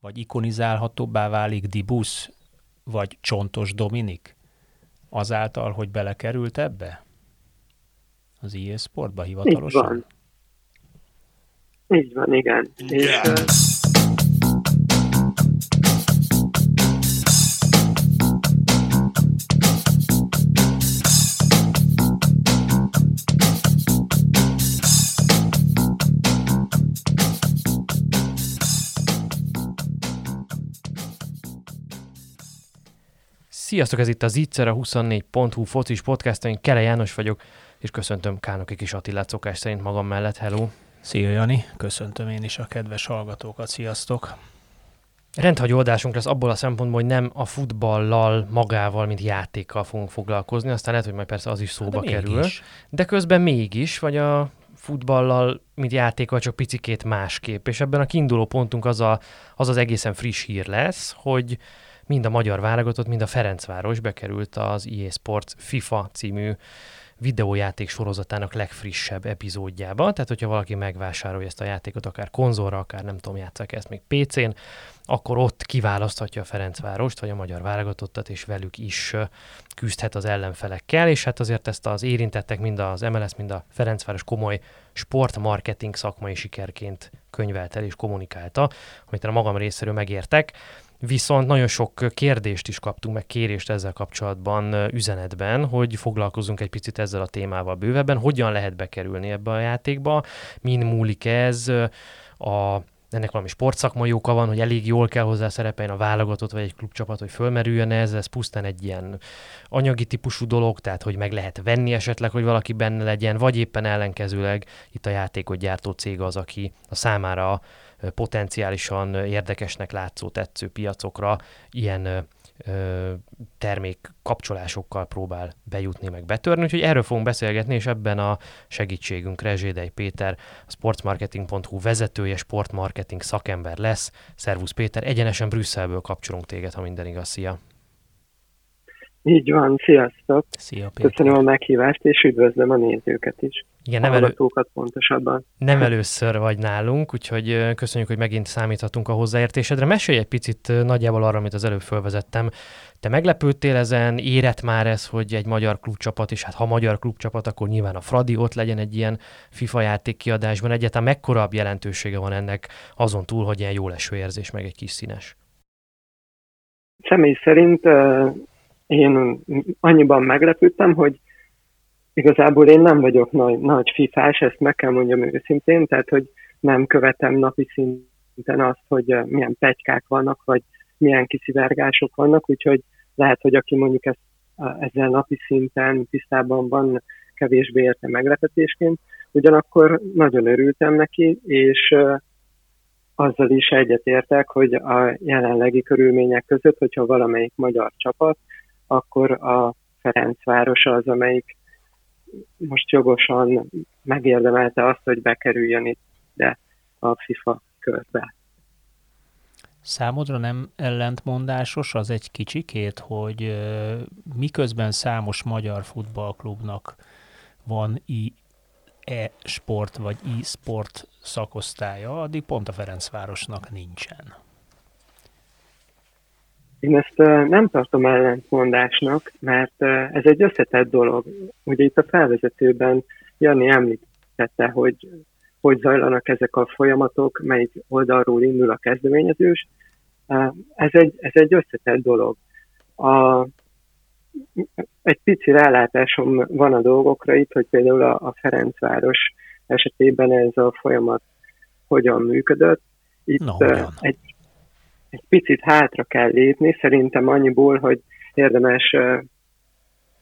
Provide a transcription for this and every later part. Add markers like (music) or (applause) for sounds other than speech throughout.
vagy ikonizálhatóbbá válik Dibusz, vagy Csontos Dominik? Azáltal, hogy belekerült ebbe? Az IE Sportba hivatalosan? Így van. Így van, igen. Yeah. És, Sziasztok, ez itt az Itzer, a 24.hu focis podcast, én Kele János vagyok, és köszöntöm Kánoki kis Attilát szokás szerint magam mellett. Hello! Szia Jani, köszöntöm én is a kedves hallgatókat, sziasztok! Rendhagyó adásunk lesz abból a szempontból, hogy nem a futballal magával, mint játékkal fogunk foglalkozni, aztán lehet, hogy majd persze az is szóba de kerül, mégis. de közben mégis, vagy a futballal, mint játékkal csak picikét másképp, és ebben a kiinduló pontunk az, a, az az egészen friss hír lesz, hogy mind a magyar válogatott, mind a Ferencváros bekerült az EA Sports FIFA című videójáték sorozatának legfrissebb epizódjába. Tehát, hogyha valaki megvásárolja ezt a játékot, akár konzolra, akár nem tudom, játszak ezt még PC-n, akkor ott kiválaszthatja a Ferencvárost, vagy a magyar válogatottat, és velük is küzdhet az ellenfelekkel, és hát azért ezt az érintettek mind az MLS, mind a Ferencváros komoly sportmarketing szakmai sikerként könyvelt el és kommunikálta, amit a magam részéről megértek. Viszont nagyon sok kérdést is kaptunk, meg kérést ezzel kapcsolatban üzenetben, hogy foglalkozunk egy picit ezzel a témával bővebben, hogyan lehet bekerülni ebbe a játékba, min múlik ez, a ennek valami sportszakmai oka van, hogy elég jól kell hozzá szerepeljen a válogatott vagy egy klubcsapat, hogy fölmerüljön ez, ez pusztán egy ilyen anyagi típusú dolog, tehát hogy meg lehet venni esetleg, hogy valaki benne legyen, vagy éppen ellenkezőleg itt a játékot gyártó cég az, aki a számára potenciálisan érdekesnek látszó tetsző piacokra ilyen termék kapcsolásokkal próbál bejutni, meg betörni, úgyhogy erről fogunk beszélgetni, és ebben a segítségünk Rezsédei Péter, a sportmarketing.hu vezetője, sportmarketing szakember lesz. Szervusz Péter, egyenesen Brüsszelből kapcsolunk téged, ha minden igaz, szia! Így van, sziasztok! Szia, Péter. Köszönöm a meghívást, és üdvözlöm a nézőket is. Igen, nem, elő... pontosabban. nem először vagy nálunk, úgyhogy köszönjük, hogy megint számíthatunk a hozzáértésedre. Mesélj egy picit nagyjából arra, amit az előbb felvezettem. Te meglepődtél ezen, érett már ez, hogy egy magyar klubcsapat, és hát ha magyar klubcsapat, akkor nyilván a Fradi ott legyen egy ilyen FIFA játék kiadásban. Egyáltalán mekkora jelentősége van ennek azon túl, hogy ilyen jó leső érzés, meg egy kis színes? Személy szerint én annyiban meglepődtem, hogy igazából én nem vagyok nagy, nagy fifás, ezt meg kell mondjam őszintén, tehát hogy nem követem napi szinten azt, hogy milyen pegykák vannak, vagy milyen kiszivárgások vannak, úgyhogy lehet, hogy aki mondjuk ezt, ezzel napi szinten tisztában van, kevésbé érte meglepetésként. Ugyanakkor nagyon örültem neki, és azzal is egyetértek, hogy a jelenlegi körülmények között, hogyha valamelyik magyar csapat akkor a Ferencváros az, amelyik most jogosan megérdemelte azt, hogy bekerüljön itt de a FIFA körbe. Számodra nem ellentmondásos az egy kicsikét, hogy miközben számos magyar futballklubnak van e-sport vagy e-sport szakosztálya, addig pont a Ferencvárosnak nincsen. Én ezt nem tartom ellentmondásnak, mert ez egy összetett dolog. Ugye itt a felvezetőben Jani említette, hogy hogy zajlanak ezek a folyamatok, melyik oldalról indul a kezdeményezős. Ez egy, ez egy összetett dolog. A, egy pici rálátásom van a dolgokra itt, hogy például a, a Ferencváros esetében ez a folyamat hogyan működött. Itt no, egy, egy picit hátra kell lépni, szerintem annyiból, hogy érdemes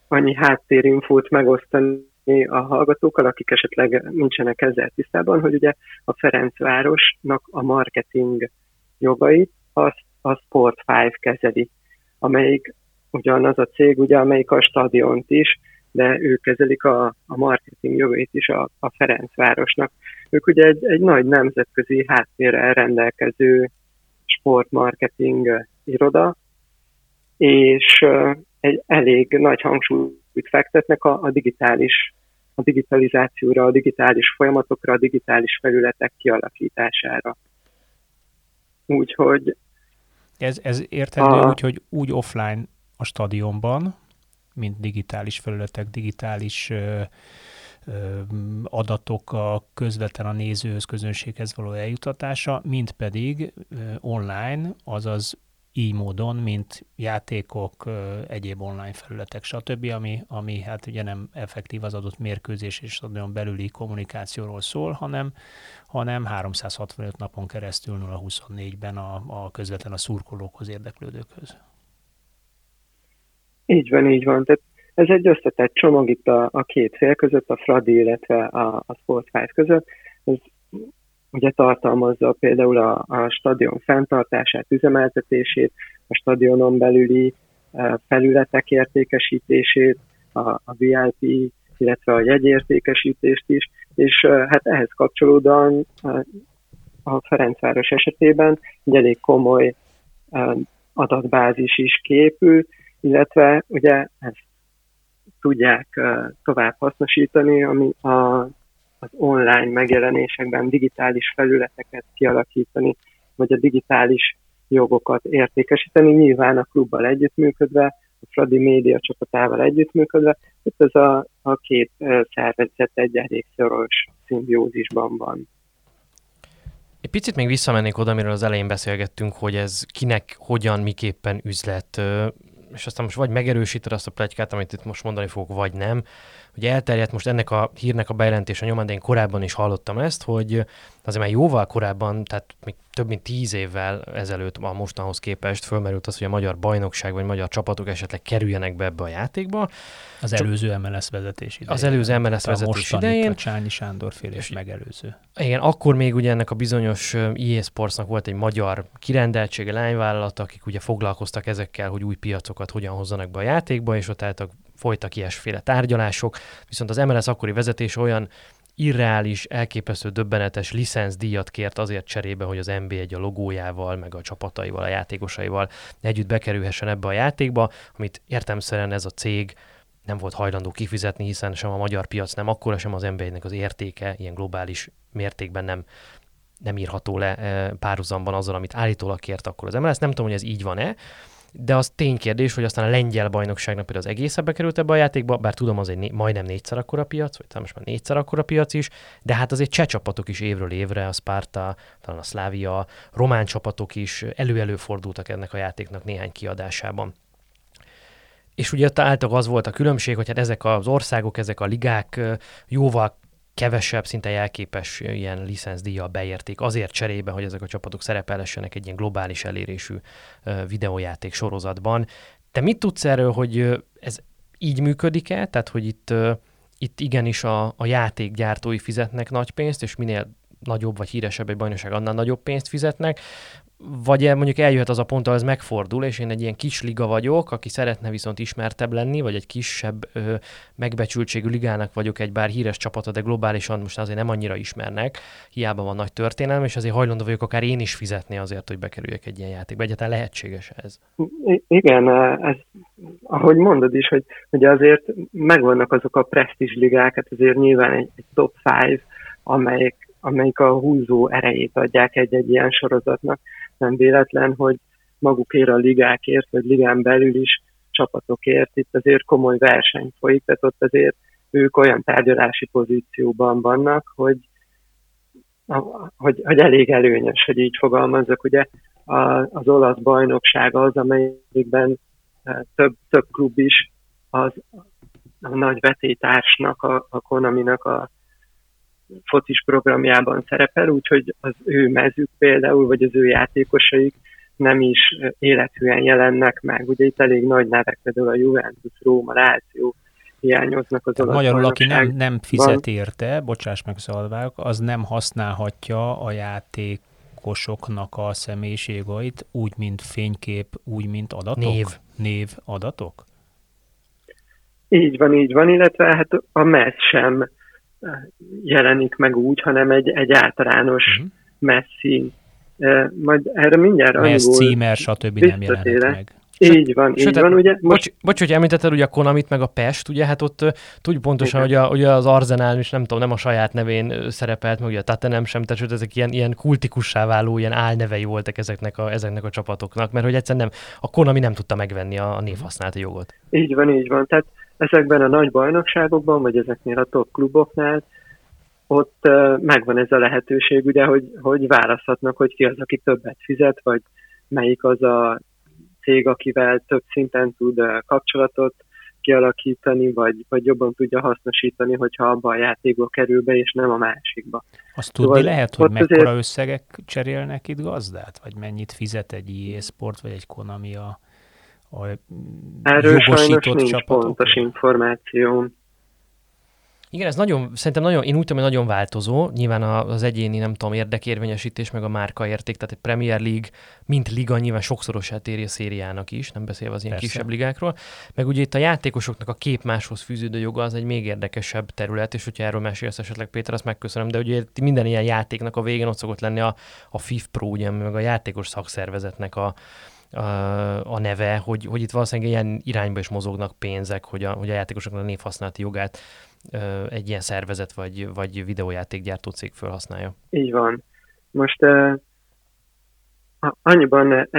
annyi háttérinfót megosztani a hallgatókkal, akik esetleg nincsenek ezzel tisztában, hogy ugye a Ferencvárosnak a marketing jogait az a Sport 5 kezeli, amelyik ugyanaz a cég, ugye, amelyik a stadiont is, de ők kezelik a, a marketing jogait is a, a Ferencvárosnak. Ők ugye egy, egy nagy nemzetközi háttérrel rendelkező sportmarketing iroda, és egy elég nagy hangsúlyt fektetnek a, a digitális a digitalizációra, a digitális folyamatokra, a digitális felületek kialakítására. Úgyhogy Ez, ez érthető a... úgy, hogy úgy offline a stadionban, mint digitális felületek, digitális ö, adatok a közvetlen a nézőhöz, közönséghez való eljutatása, mint pedig online, azaz így módon, mint játékok, egyéb online felületek, stb., ami, ami hát ugye nem effektív az adott mérkőzés és stadion belüli kommunikációról szól, hanem, hanem 365 napon keresztül 0-24-ben a, a közvetlen a szurkolókhoz, érdeklődőkhöz. Így van, így van. Tehát ez egy összetett csomag itt a, a két fél között, a Fradi, illetve a, a Sport 5 között. Ez ugye tartalmazza például a, a stadion fenntartását, üzemeltetését, a stadionon belüli e, felületek értékesítését, a, a VIP, illetve a jegyértékesítést is, és e, hát ehhez kapcsolódóan e, a Ferencváros esetében egy elég komoly adatbázis is képül, illetve ugye ezt tudják tovább hasznosítani, ami a az online megjelenésekben digitális felületeket kialakítani, vagy a digitális jogokat értékesíteni, nyilván a klubbal együttműködve, a Fradi média csapatával együttműködve, itt ez a, a két szervezet egy elég szoros szimbiózisban van. Egy picit még visszamennék oda, amiről az elején beszélgettünk, hogy ez kinek, hogyan, miképpen üzlet, és aztán most vagy megerősíted azt a plegykát, amit itt most mondani fogok, vagy nem, Ugye elterjedt most ennek a hírnek a bejelentése nyomán, de én korábban is hallottam ezt, hogy azért már jóval korábban, tehát még több mint tíz évvel ezelőtt a mostanhoz képest fölmerült az, hogy a magyar bajnokság vagy magyar csapatok esetleg kerüljenek be ebbe a játékba. Az Csak előző MLS vezetés idején. Az előző MLS vezetés idején. A Csányi Sándor fél és megelőző. Igen, akkor még ugye ennek a bizonyos EA Sportsnak volt egy magyar kirendeltsége, lányvállalat, akik ugye foglalkoztak ezekkel, hogy új piacokat hogyan hozzanak be a játékba, és ott álltak folytak ilyesféle tárgyalások, viszont az MLS akkori vezetés olyan irreális, elképesztő, döbbenetes licenszdíjat kért azért cserébe, hogy az NB1 a logójával, meg a csapataival, a játékosaival együtt bekerülhessen ebbe a játékba, amit értemszerűen ez a cég nem volt hajlandó kifizetni, hiszen sem a magyar piac nem akkora, sem az NB1-nek az értéke ilyen globális mértékben nem, nem írható le eh, párhuzamban azzal, amit állítólag kért akkor az MLS. Nem tudom, hogy ez így van-e, de az ténykérdés, hogy aztán a lengyel bajnokságnak például az egész ebbe került ebbe a játékba, bár tudom, az egy né- majdnem négyszer akkora piac, vagy talán most már négyszer akkora piac is, de hát azért cseh csapatok is évről évre, a Sparta, talán a Slavia, román csapatok is elő-elő fordultak ennek a játéknak néhány kiadásában. És ugye általában az volt a különbség, hogy hát ezek az országok, ezek a ligák jóval kevesebb, szinte jelképes ilyen licenszdíjjal beérték azért cserébe, hogy ezek a csapatok szerepelhessenek egy ilyen globális elérésű videójáték sorozatban. Te mit tudsz erről, hogy ez így működik-e? Tehát, hogy itt, itt igenis a, a játékgyártói fizetnek nagy pénzt, és minél nagyobb vagy híresebb egy bajnokság, annál nagyobb pénzt fizetnek, vagy mondjuk eljöhet az a pont, ahol ez megfordul, és én egy ilyen kis liga vagyok, aki szeretne viszont ismertebb lenni, vagy egy kisebb ö, megbecsültségű ligának vagyok egy bár híres csapata, de globálisan most azért nem annyira ismernek, hiába van nagy történelem, és azért hajlandó vagyok akár én is fizetni azért, hogy bekerüljek egy ilyen játékba. Egyáltalán lehetséges ez? I- igen, ez, ahogy mondod is, hogy, hogy azért megvannak azok a presztízs ligák, hát azért nyilván egy, egy top 5, amelyik, amelyik a húzó erejét adják egy-egy ilyen sorozatnak nem véletlen, hogy magukért a ligákért, vagy ligán belül is csapatokért itt azért komoly verseny folyik, tehát ott azért ők olyan tárgyalási pozícióban vannak, hogy, hogy, hogy elég előnyös, hogy így fogalmazok. Ugye az olasz bajnokság az, amelyikben e, több, több klub is az a nagy vetétársnak, a, a Konaminak a focis programjában szerepel, úgyhogy az ő mezük például, vagy az ő játékosaik nem is élethűen jelennek meg. Ugye itt elég nagy nevek, például a Juventus, Róma, Láció hiányoznak az olasz Magyarul, aki nem, nem fizet érte, bocsáss meg szalvák, az nem használhatja a játékosoknak a személyiségait úgy, mint fénykép, úgy, mint adatok? Név. Név adatok? Így van, így van, illetve hát a MESZ sem jelenik meg úgy, hanem egy, egy általános uh-huh. messzi. Majd erre mindjárt Messz, címer, stb. nem jelent meg. Így van, Sőt, így van, ugye. Most... Bocs, bocs, hogy említetted ugye a Konamit meg a Pest, ugye, hát ott tudj pontosan, hogy, a, ugye az Arzenál is nem tudom, nem a saját nevén szerepelt, meg ugye a Tatanem sem, tehát sőt, ezek ilyen, ilyen kultikussá váló, ilyen álnevei voltak ezeknek a, ezeknek a csapatoknak, mert hogy egyszerűen nem, a Konami nem tudta megvenni a, a névhasználati jogot. Így van, így van. Tehát ezekben a nagy bajnokságokban, vagy ezeknél a top kluboknál ott megvan ez a lehetőség, ugye, hogy, hogy választhatnak, hogy ki az, aki többet fizet, vagy melyik az a cég, akivel több szinten tud kapcsolatot kialakítani, vagy, vagy jobban tudja hasznosítani, hogyha abba a játékba kerül be, és nem a másikba. Azt tudni szóval lehet, hogy mekkora azért... összegek cserélnek itt gazdát? Vagy mennyit fizet egy EA Sport, vagy egy Konami a, a Erről sajnos nincs csapatok? pontos információ. Igen, ez nagyon, szerintem nagyon, én úgy tudom, hogy nagyon változó. Nyilván az egyéni, nem tudom, érdekérvényesítés, meg a márka érték, tehát egy Premier League, mint liga nyilván sokszorosát éri a szériának is, nem beszélve az ilyen Persze. kisebb ligákról. Meg ugye itt a játékosoknak a kép máshoz fűződő joga az egy még érdekesebb terület, és hogyha erről mesélsz esetleg Péter, azt megköszönöm, de ugye minden ilyen játéknak a végén ott szokott lenni a, a FIF Pro, ugye, meg a játékos szakszervezetnek a, a neve, hogy, hogy itt valószínűleg ilyen irányba is mozognak pénzek, hogy a, hogy a játékosoknak a névhasználati jogát egy ilyen szervezet vagy, vagy videójátékgyártó cég felhasználja. Így van. Most uh, annyiban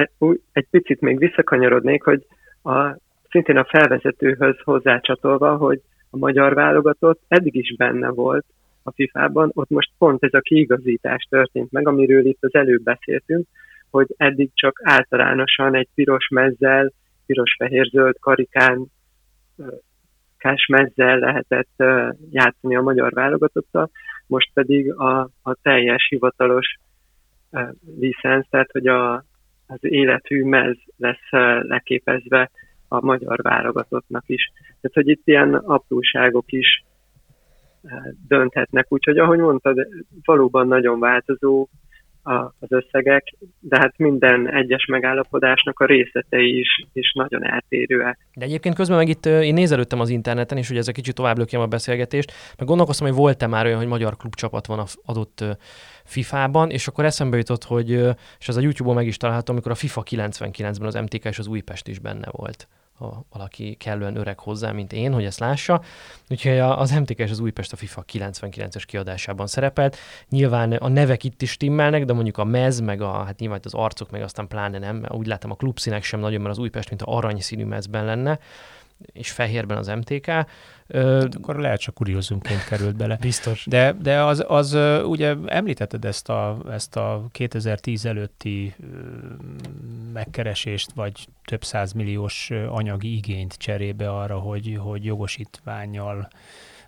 egy picit még visszakanyarodnék, hogy a, szintén a felvezetőhöz hozzácsatolva, hogy a magyar válogatott eddig is benne volt a FIFA-ban, ott most pont ez a kiigazítás történt meg, amiről itt az előbb beszéltünk, hogy eddig csak általánosan egy piros mezzel, piros-fehér-zöld karikán mezzel lehetett játszani a magyar válogatottal, most pedig a, a teljes hivatalos licensz, tehát hogy a, az élethű mez lesz leképezve a magyar válogatottnak is. Tehát, hogy itt ilyen apróságok is dönthetnek, úgyhogy ahogy mondtad, valóban nagyon változó az összegek, de hát minden egyes megállapodásnak a részletei is, is nagyon eltérőek. De egyébként közben meg itt én nézelődtem az interneten, és ugye ez egy kicsit tovább lökjem a beszélgetést, meg gondolkoztam, hogy volt-e már olyan, hogy magyar klubcsapat van az adott FIFA-ban, és akkor eszembe jutott, hogy, és ez a YouTube-on meg is található, amikor a FIFA 99-ben az MTK és az Újpest is benne volt ha valaki kellően öreg hozzá, mint én, hogy ezt lássa. Úgyhogy az MTK az Újpest a FIFA 99-es kiadásában szerepelt. Nyilván a nevek itt is stimmelnek, de mondjuk a mez, meg a, hát nyilván az arcok, meg aztán pláne nem. Úgy látom a klubszínek sem nagyon, mert az Újpest, mint a aranyszínű mezben lenne és fehérben az MTK. Hát akkor lehet csak kuriózumként került bele. Biztos. De, de az, az, ugye említetted ezt a, ezt a 2010 előtti megkeresést, vagy több százmilliós anyagi igényt cserébe arra, hogy, hogy jogosítványjal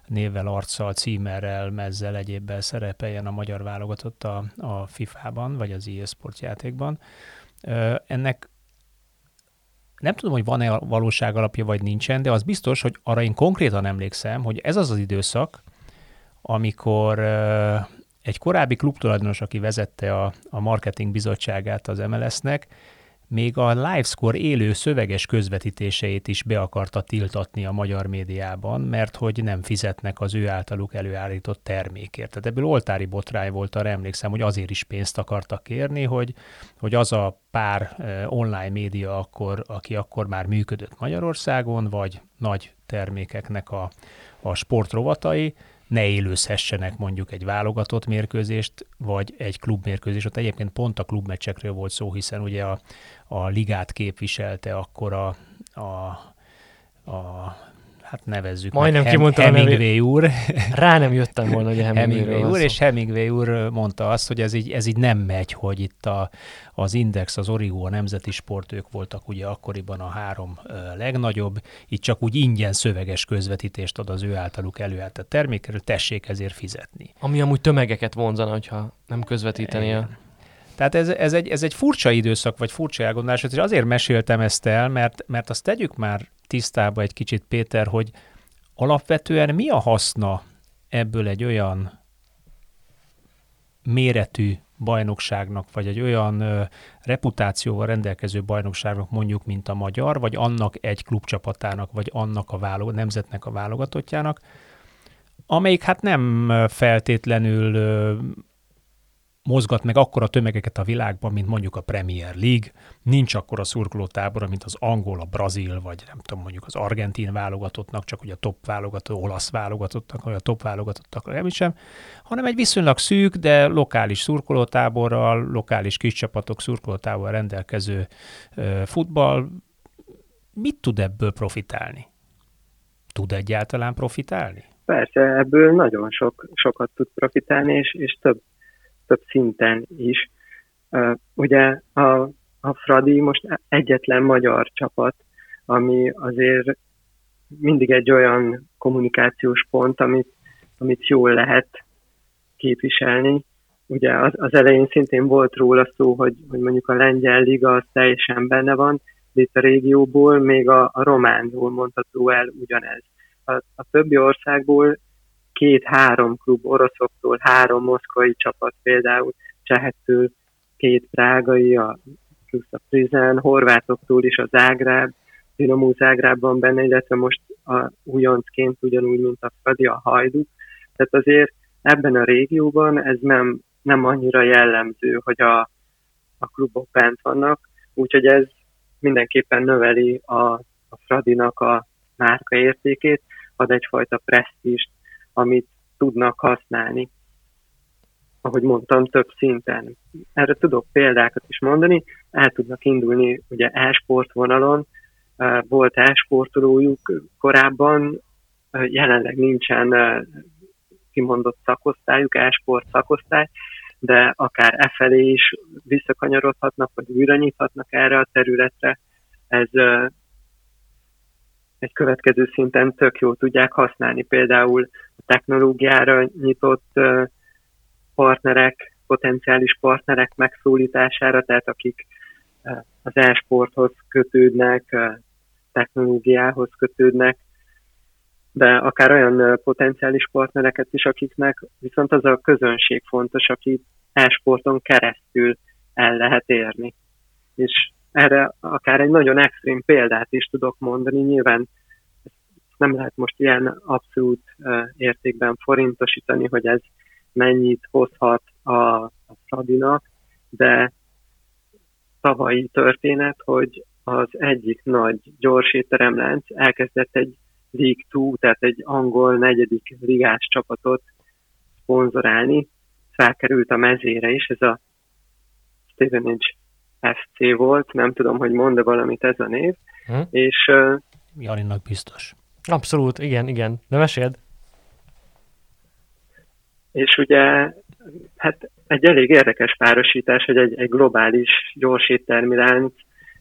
névvel, arccal, címerrel, mezzel, egyébbel szerepeljen a magyar válogatott a, a FIFA-ban, vagy az EA Sport játékban. Ennek nem tudom, hogy van-e valóság alapja, vagy nincsen, de az biztos, hogy arra én konkrétan emlékszem, hogy ez az az időszak, amikor egy korábbi klubtulajdonos, aki vezette a, a marketing bizottságát az MLS-nek, még a Livescore élő szöveges közvetítéseit is be akarta tiltatni a magyar médiában, mert hogy nem fizetnek az ő általuk előállított termékért. Tehát ebből oltári botrány volt, arra emlékszem, hogy azért is pénzt akartak kérni, hogy, hogy az a pár online média, akkor, aki akkor már működött Magyarországon, vagy nagy termékeknek a, a sportrovatai, ne élőzhessenek mondjuk egy válogatott mérkőzést, vagy egy klubmérkőzést. Ott egyébként pont a klubmeccsekről volt szó, hiszen ugye a, a ligát képviselte akkor a, a, a hát nevezzük Majdnem meg, kimondta Hemingway úr. Rá nem jöttem volna, hogy Hemingway, Hemingway úr, és Hemingway úr mondta azt, hogy ez így, ez így nem megy, hogy itt a, az Index, az Origo, a Nemzeti Sport, ők voltak ugye akkoriban a három legnagyobb, itt csak úgy ingyen szöveges közvetítést ad az ő általuk előállított termékről, tessék ezért fizetni. Ami amúgy tömegeket vonzana, hogyha nem közvetíteni a tehát ez, ez, egy, ez egy furcsa időszak, vagy furcsa elgondolás, és azért meséltem ezt el, mert, mert azt tegyük már tisztába egy kicsit, Péter, hogy alapvetően mi a haszna ebből egy olyan méretű bajnokságnak, vagy egy olyan ö, reputációval rendelkező bajnokságnak mondjuk, mint a magyar, vagy annak egy klubcsapatának, vagy annak a válog, nemzetnek a válogatottjának, amelyik hát nem feltétlenül ö, mozgat meg akkora tömegeket a világban, mint mondjuk a Premier League, nincs akkora szurkolótábora, mint az angol, a brazil, vagy nem tudom, mondjuk az argentin válogatottnak, csak ugye a top válogató, olasz válogatottnak, vagy a top válogatottak nem is sem, hanem egy viszonylag szűk, de lokális szurkolótáborral, lokális kis csapatok szurkolótáborral rendelkező futball. Mit tud ebből profitálni? Tud egyáltalán profitálni? Persze, ebből nagyon sok, sokat tud profitálni, és, és több több szinten is. Ugye a, a Fradi most egyetlen magyar csapat, ami azért mindig egy olyan kommunikációs pont, amit, amit jól lehet képviselni. Ugye az, az elején szintén volt róla szó, hogy, hogy mondjuk a lengyel liga az teljesen benne van, de itt a régióból még a, a románból mondható el ugyanez. A, a többi országból két-három klub oroszoktól, három moszkvai csapat például, Csehettől két prágai, a, plusz a Prizen, horvátoktól is a Zágráb, Dinamo Zágrábban benne, illetve most a újoncként ugyanúgy, mint a Fradi, a Hajduk. Tehát azért ebben a régióban ez nem, nem annyira jellemző, hogy a, a klubok bent vannak, úgyhogy ez mindenképpen növeli a, a Fradinak a márka értékét, ad egyfajta presztíst amit tudnak használni. Ahogy mondtam, több szinten. Erre tudok példákat is mondani, el tudnak indulni ugye e-sport vonalon, volt e-sportolójuk korábban, jelenleg nincsen kimondott szakosztályuk, e-sport szakosztály, de akár e felé is visszakanyarodhatnak, vagy újra nyithatnak erre a területre. Ez egy következő szinten tök jó tudják használni. Például a technológiára nyitott partnerek, potenciális partnerek megszólítására, tehát akik az e-sporthoz kötődnek, technológiához kötődnek, de akár olyan potenciális partnereket is, akiknek viszont az a közönség fontos, aki e-sporton keresztül el lehet érni. És erre akár egy nagyon extrém példát is tudok mondani, nyilván nem lehet most ilyen abszolút értékben forintosítani, hogy ez mennyit hozhat a, a Fradinak, de tavalyi történet, hogy az egyik nagy gyors étteremlánc elkezdett egy League 2, tehát egy angol negyedik ligás csapatot szponzorálni, felkerült a mezére is, ez a Stevenage FC volt, nem tudom, hogy mond valamit ez a név, hm? és... Uh, Janinak biztos. Abszolút, igen, igen. De meséld. És ugye, hát egy elég érdekes párosítás, hogy egy, egy globális gyors éttermi lánc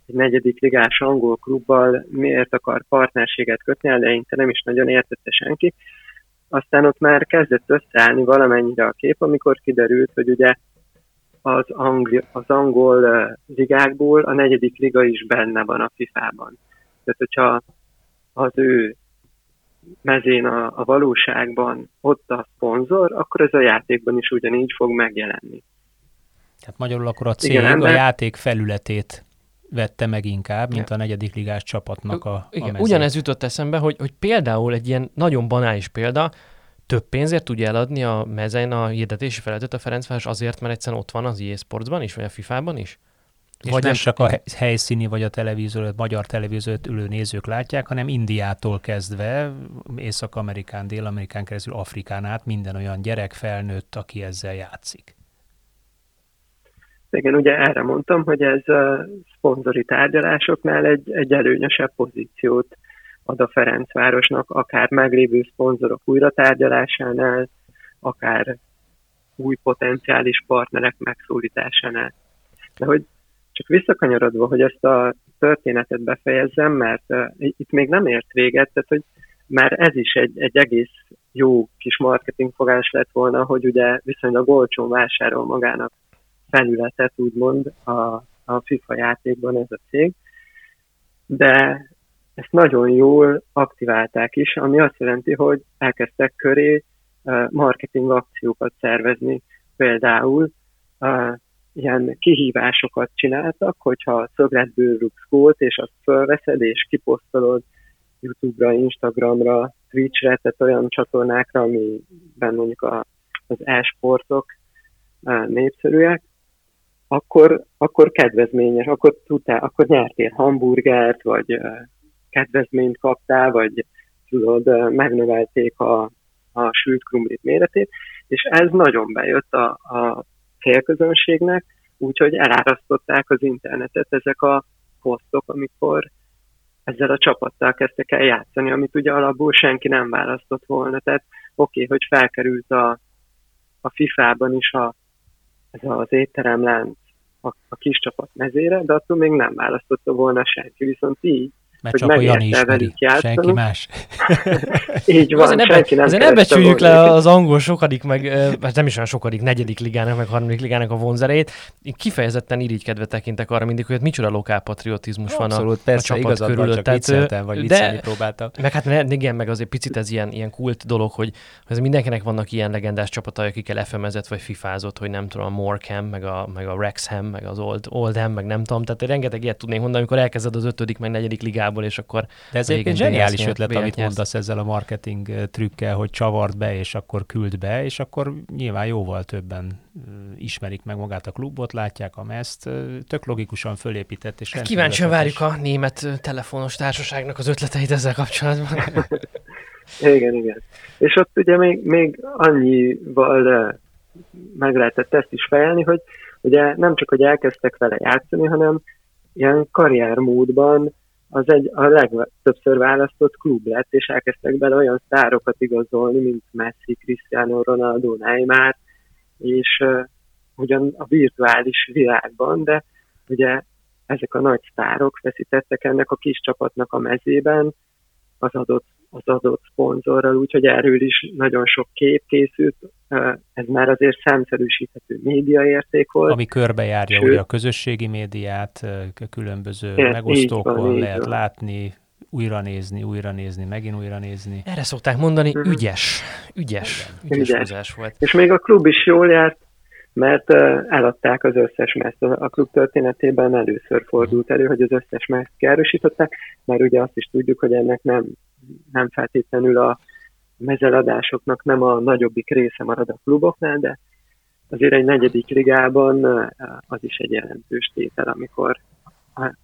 egy negyedik ligás angol klubbal miért akar partnerséget kötni, eleinte nem is nagyon értette senki. Aztán ott már kezdett összeállni valamennyire a kép, amikor kiderült, hogy ugye az, angli, az angol ligákból a negyedik liga is benne van a FIFA-ban. Tehát, hogyha az ő mezén a, a valóságban ott a szponzor, akkor ez a játékban is ugyanígy fog megjelenni. Tehát magyarul akkor a cég Igen, a játék felületét vette meg inkább, mint a negyedik ligás csapatnak a, Igen, a Ugyanez jutott eszembe, hogy, hogy például egy ilyen nagyon banális példa, több pénzért tudja eladni a mezen a hirdetési felületet a Ferencváros azért, mert egyszerűen ott van az EA Sportsban is, vagy a FIFA-ban is? És vagy nem csak a helyszíni, vagy a televízió, magyar televíziót ülő nézők látják, hanem Indiától kezdve, Észak-Amerikán, Dél-Amerikán keresztül Afrikán át minden olyan gyerek felnőtt, aki ezzel játszik. Igen, ugye erre mondtam, hogy ez a szponzori tárgyalásoknál egy, egy előnyösebb pozíciót ad a Ferencvárosnak, akár meglévő szponzorok újra tárgyalásánál, akár új potenciális partnerek megszólításánál. De hogy csak visszakanyarodva, hogy ezt a történetet befejezzem, mert uh, itt még nem ért véget, tehát hogy már ez is egy, egy egész jó kis marketingfogás lett volna, hogy ugye viszonylag olcsón vásárol magának felületet, úgymond a, a FIFA játékban ez a cég, de ezt nagyon jól aktiválták is, ami azt jelenti, hogy elkezdtek köré marketing akciókat szervezni. Például ilyen kihívásokat csináltak, hogyha szögletből rúgsz gólt, és azt fölveszed, és kiposztolod YouTube-ra, Instagramra, Twitch-re, tehát olyan csatornákra, amiben mondjuk a, az e-sportok népszerűek, akkor, akkor kedvezményes, akkor tudtál, akkor nyertél hamburgert, vagy kedvezményt kaptál, vagy tudod, megnövelték a, a sült krumplit méretét, és ez nagyon bejött a, a célközönségnek, úgyhogy elárasztották az internetet ezek a posztok, amikor ezzel a csapattal kezdtek el játszani, amit ugye alapból senki nem választott volna. Tehát oké, okay, hogy felkerült a, a FIFA-ban is a, ez az étteremlánc a, a kis csapat mezére, de attól még nem választotta volna senki. Viszont így mert csak a Jani ismeri, senki más. (laughs) Így van, azért senki nem Azért ne becsüljük le az angol sokadik, meg hát nem is olyan sokadik, negyedik ligának, meg harmadik ligának a vonzerét. Én kifejezetten irigykedve tekintek arra mindig, hogy micsoda lokálpatriotizmus van Abszolút, a, persze, a csapat igazad körül. Van, csak Tehát, vagy de, próbáltam. Meg hát igen, meg azért picit ez ilyen, ilyen kult dolog, hogy ez mindenkinek vannak ilyen legendás csapatai, akikkel FM-ezett vagy fifázott, hogy nem tudom, a Morecam, meg a, meg a Rexham, meg az Old, Oldham, meg nem tudom. Tehát rengeteg ilyet tudnék mondani, amikor elkezded az ötödik, meg negyedik ligá ligából, és akkor... De ez egy zseniális ötlet, amit nyersz. mondasz ezzel a marketing trükkel, hogy csavart be, és akkor küld be, és akkor nyilván jóval többen ismerik meg magát a klubot, látják a meszt, tök logikusan fölépített. És hát kíváncsian várjuk a német telefonos társaságnak az ötleteit ezzel kapcsolatban. (laughs) igen, igen. És ott ugye még, még annyival meg lehetett ezt is fejelni, hogy ugye nem csak, hogy elkezdtek vele játszani, hanem ilyen karriermódban az egy a legtöbbször választott klub lett, és elkezdtek bele olyan sztárokat igazolni, mint Messi, Cristiano Ronaldo, Neymar, és uh, ugyan a virtuális világban, de ugye ezek a nagy sztárok feszítettek ennek a kis csapatnak a mezében az adott az adott szponzorral, úgyhogy erről is nagyon sok kép készült, ez már azért számszerűsíthető médiaérték volt. Ami körbejárja Sőt, ugye a közösségi médiát, különböző ez megosztókon van, lehet van. látni, újra nézni, újra nézni, megint újra nézni. Erre szokták mondani, uh-huh. ügyes, ügyes, ügyes, ügyes volt. És még a klub is jól járt, mert eladták az összes meszt. A klub történetében először fordult elő, hogy az összes meszt kiárusították, mert ugye azt is tudjuk, hogy ennek nem nem feltétlenül a mezeladásoknak nem a nagyobbik része marad a kluboknál, de azért egy negyedik ligában az is egy jelentős tétel, amikor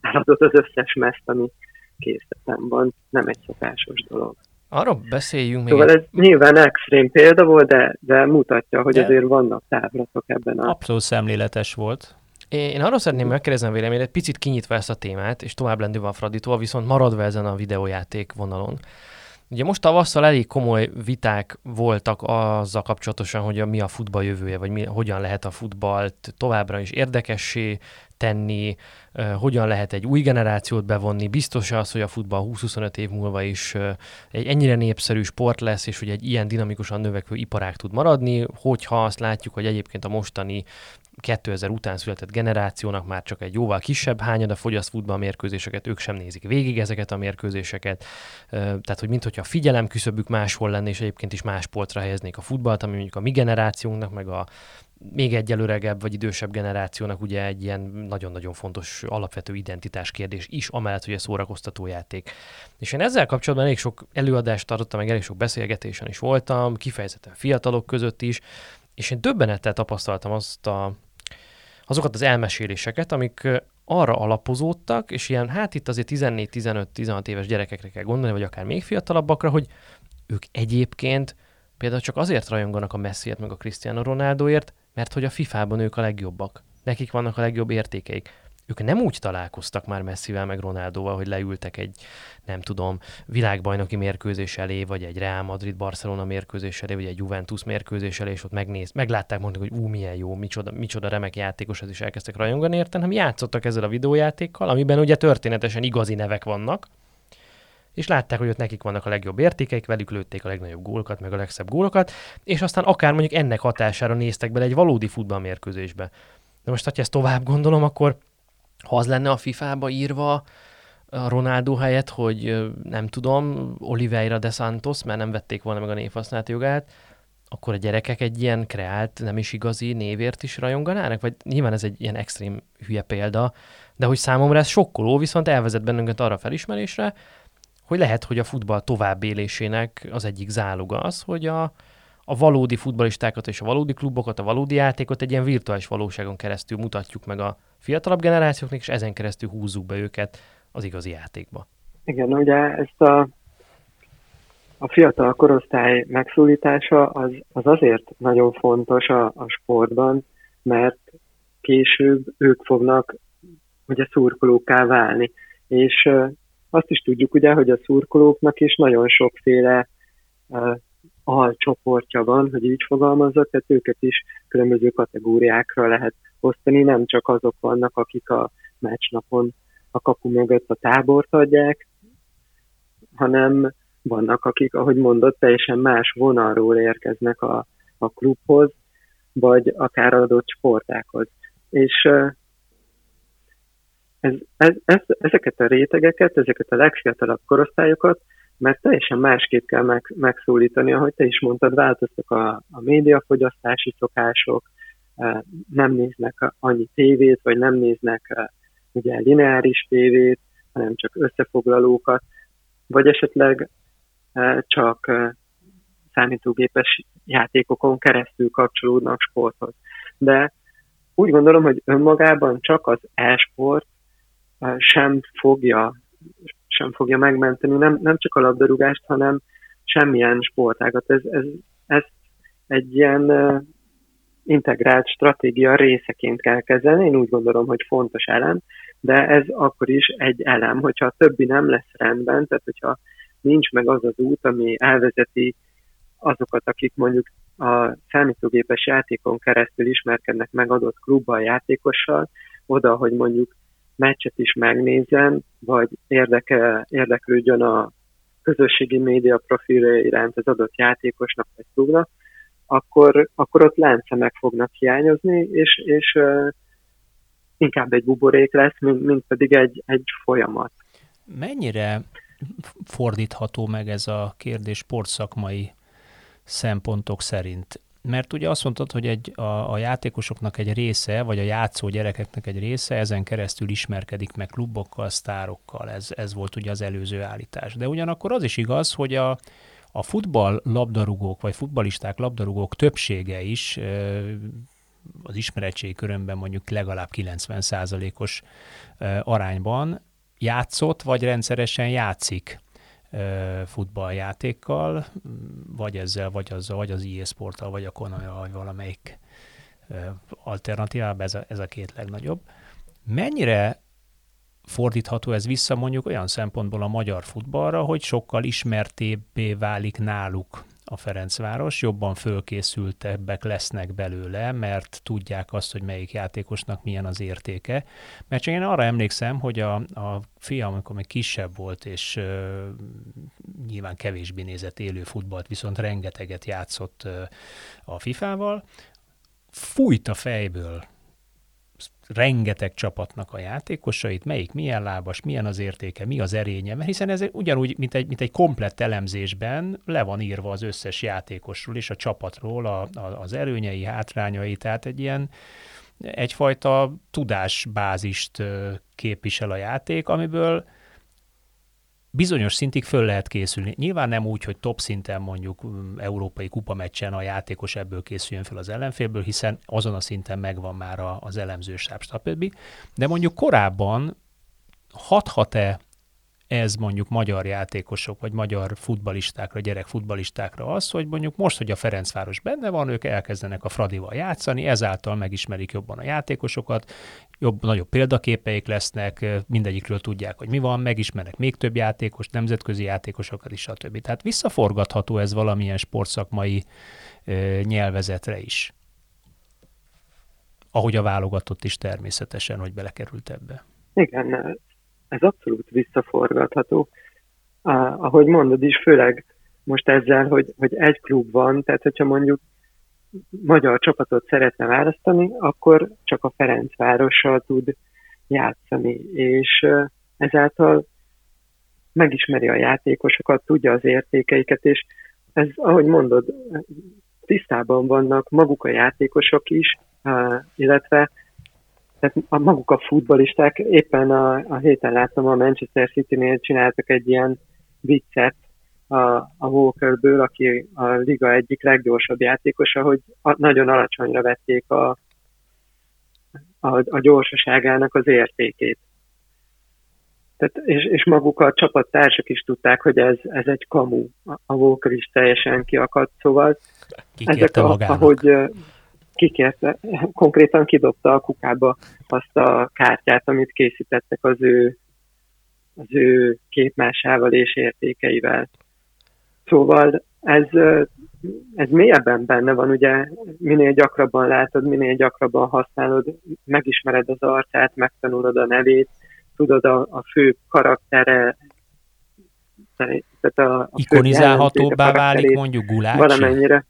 eladott az összes meszt, ami készletem van, nem egy szokásos dolog. Arról beszéljünk szóval még. ez nyilván extrém példa volt, de, de mutatja, hogy de azért vannak távlatok ebben a... Abszolút szemléletes volt. Én arról szeretném megkérdezni a véleményét, picit kinyitva ezt a témát, és tovább lendülve a Fraditól, viszont maradva ezen a videójáték vonalon. Ugye most tavasszal elég komoly viták voltak azzal kapcsolatosan, hogy a, mi a futball jövője, vagy mi, hogyan lehet a futballt továbbra is érdekessé tenni, hogyan lehet egy új generációt bevonni. Biztos az, hogy a futball 20-25 év múlva is egy ennyire népszerű sport lesz, és hogy egy ilyen dinamikusan növekvő iparág tud maradni, hogyha azt látjuk, hogy egyébként a mostani 2000 után született generációnak már csak egy jóval kisebb hányada fogyaszt futballmérkőzéseket, ők sem nézik végig ezeket a mérkőzéseket. Tehát, hogy mintha figyelem küszöbük máshol lenne, és egyébként is más sportra helyeznék a futballt, ami mondjuk a mi generációnknak, meg a még egy öregebb vagy idősebb generációnak ugye egy ilyen nagyon-nagyon fontos alapvető identitás kérdés is, amellett, hogy a szórakoztató játék. És én ezzel kapcsolatban elég sok előadást tartottam, meg elég sok beszélgetésen is voltam, kifejezetten fiatalok között is, és én döbbenettel tapasztaltam azt a, azokat az elmeséléseket, amik arra alapozódtak, és ilyen, hát itt azért 14-15-16 éves gyerekekre kell gondolni, vagy akár még fiatalabbakra, hogy ők egyébként például csak azért rajonganak a Messiért meg a Cristiano Ronaldoért, mert hogy a FIFA-ban ők a legjobbak. Nekik vannak a legjobb értékeik. Ők nem úgy találkoztak már Messivel meg Ronaldóval, hogy leültek egy, nem tudom, világbajnoki mérkőzés elé, vagy egy Real Madrid-Barcelona mérkőzés elé, vagy egy Juventus mérkőzés elé, és ott megnéz, meglátták, mondani, hogy ú, milyen jó, micsoda, micsoda remek játékos, ez is elkezdtek rajongani érten, hanem játszottak ezzel a videójátékkal, amiben ugye történetesen igazi nevek vannak, és látták, hogy ott nekik vannak a legjobb értékeik, velük lőtték a legnagyobb gólokat, meg a legszebb gólokat, és aztán akár mondjuk ennek hatására néztek bele egy valódi futballmérkőzésbe. De most, ha ezt tovább gondolom, akkor ha az lenne a FIFA-ba írva Ronaldo helyett, hogy nem tudom, Oliveira de Santos, mert nem vették volna meg a névhasználat jogát, akkor a gyerekek egy ilyen kreált, nem is igazi névért is rajonganának? Vagy nyilván ez egy ilyen extrém hülye példa, de hogy számomra ez sokkoló, viszont elvezet bennünket arra felismerésre, hogy lehet, hogy a futball továbbélésének az egyik záloga az, hogy a, a valódi futbalistákat és a valódi klubokat, a valódi játékot egy ilyen virtuális valóságon keresztül mutatjuk meg a fiatalabb generációknak, és ezen keresztül húzzuk be őket az igazi játékba. Igen, ugye ezt a, a fiatal korosztály megszólítása az, az azért nagyon fontos a, a sportban, mert később ők fognak ugye szurkolókká válni. És azt is tudjuk ugye, hogy a szurkolóknak is nagyon sokféle alcsoportja van, hogy így fogalmazzak, tehát őket is különböző kategóriákra lehet osztani, nem csak azok vannak, akik a meccsnapon a kapu mögött a tábort adják, hanem vannak, akik, ahogy mondott, teljesen más vonalról érkeznek a, a klubhoz, vagy akár adott sportákhoz. És ez, ez, ez, ezeket a rétegeket, ezeket a legfiatalabb korosztályokat mert teljesen másképp kell meg, megszólítani, ahogy te is mondtad, változtak a, a médiafogyasztási szokások, nem néznek annyi tévét, vagy nem néznek ugye lineáris tévét, hanem csak összefoglalókat, vagy esetleg csak számítógépes játékokon keresztül kapcsolódnak sporthoz. De úgy gondolom, hogy önmagában csak az e-sport sem fogja sem fogja megmenteni, nem, nem csak a labdarúgást, hanem semmilyen sportágat. Ez, ez, ez egy ilyen integrált stratégia részeként kell kezelni. Én úgy gondolom, hogy fontos elem, de ez akkor is egy elem, hogyha a többi nem lesz rendben, tehát hogyha nincs meg az az út, ami elvezeti azokat, akik mondjuk a számítógépes játékon keresztül ismerkednek meg adott klubban játékossal, oda, hogy mondjuk meccset is megnézzen, vagy érdeke, érdeklődjön a közösségi média profilja iránt az adott játékosnak vagy klubnak, akkor, akkor ott láncemek fognak hiányozni, és, és uh, inkább egy buborék lesz, mint, mint pedig egy, egy folyamat. Mennyire fordítható meg ez a kérdés sportszakmai szempontok szerint? Mert ugye azt mondtad, hogy egy, a, a játékosoknak egy része, vagy a játszó gyerekeknek egy része ezen keresztül ismerkedik meg klubokkal, sztárokkal, ez, ez volt ugye az előző állítás. De ugyanakkor az is igaz, hogy a, a futball labdarúgók, vagy futbalisták labdarúgók többsége is az ismeretségi körömben mondjuk legalább 90%-os arányban játszott, vagy rendszeresen játszik futballjátékkal, vagy ezzel, vagy azzal, vagy az EA Sporttal, vagy a konami vagy valamelyik alternatívában, ez a, ez a két legnagyobb. Mennyire fordítható ez vissza mondjuk olyan szempontból a magyar futballra, hogy sokkal ismertébbé válik náluk a Ferencváros, jobban fölkészültebbek lesznek belőle, mert tudják azt, hogy melyik játékosnak milyen az értéke. Mert csak én arra emlékszem, hogy a, a fiam, amikor még kisebb volt, és uh, nyilván kevésbé nézett élő futballt, viszont rengeteget játszott uh, a FIFA-val, fújt a fejből rengeteg csapatnak a játékosait, melyik milyen lábas, milyen az értéke, mi az erénye, mert hiszen ez ugyanúgy, mint egy, mint egy komplett elemzésben le van írva az összes játékosról és a csapatról a, a, az erőnyei, hátrányai, tehát egy ilyen egyfajta tudásbázist képvisel a játék, amiből bizonyos szintig föl lehet készülni. Nyilván nem úgy, hogy top szinten mondjuk mm, európai kupameccsen a játékos ebből készüljön fel az ellenfélből, hiszen azon a szinten megvan már az elemzősáb, stb. De mondjuk korábban hathat-e ez mondjuk magyar játékosok, vagy magyar futbalistákra, gyerek futbalistákra az, hogy mondjuk most, hogy a Ferencváros benne van, ők elkezdenek a Fradival játszani, ezáltal megismerik jobban a játékosokat, jobb, nagyobb példaképeik lesznek, mindegyikről tudják, hogy mi van, megismernek még több játékos, nemzetközi játékosokat is, stb. Tehát visszaforgatható ez valamilyen sportszakmai ö, nyelvezetre is. Ahogy a válogatott is természetesen, hogy belekerült ebbe. Igen, ez abszolút visszaforgatható. Ah, ahogy mondod is, főleg most ezzel, hogy, hogy egy klub van, tehát hogyha mondjuk magyar csapatot szeretne választani, akkor csak a Ferencvárossal tud játszani, és ezáltal megismeri a játékosokat, tudja az értékeiket, és ez, ahogy mondod, tisztában vannak maguk a játékosok is, illetve tehát a maguk a futbolisták, éppen a, a héten láttam a Manchester City-nél csináltak egy ilyen viccet, a, a Walkerből, aki a liga egyik leggyorsabb játékosa, hogy a, nagyon alacsonyra vették a, a, a gyorsaságának az értékét. Tehát, és, és maguk a csapattársak is tudták, hogy ez, ez egy kamu. A Walker is teljesen kiakadt, szóval Kikérte ezek a, magának. ahogy kikérte, konkrétan kidobta a kukába azt a kártyát, amit készítettek az ő, az ő képmásával és értékeivel. Szóval ez, ez mélyebben benne van, ugye minél gyakrabban látod, minél gyakrabban használod, megismered az arcát, megtanulod a nevét, tudod a, a fő karaktere, tehát a, a Ikonizálhatóbbá válik mondjuk Gulácsi? Valamennyire.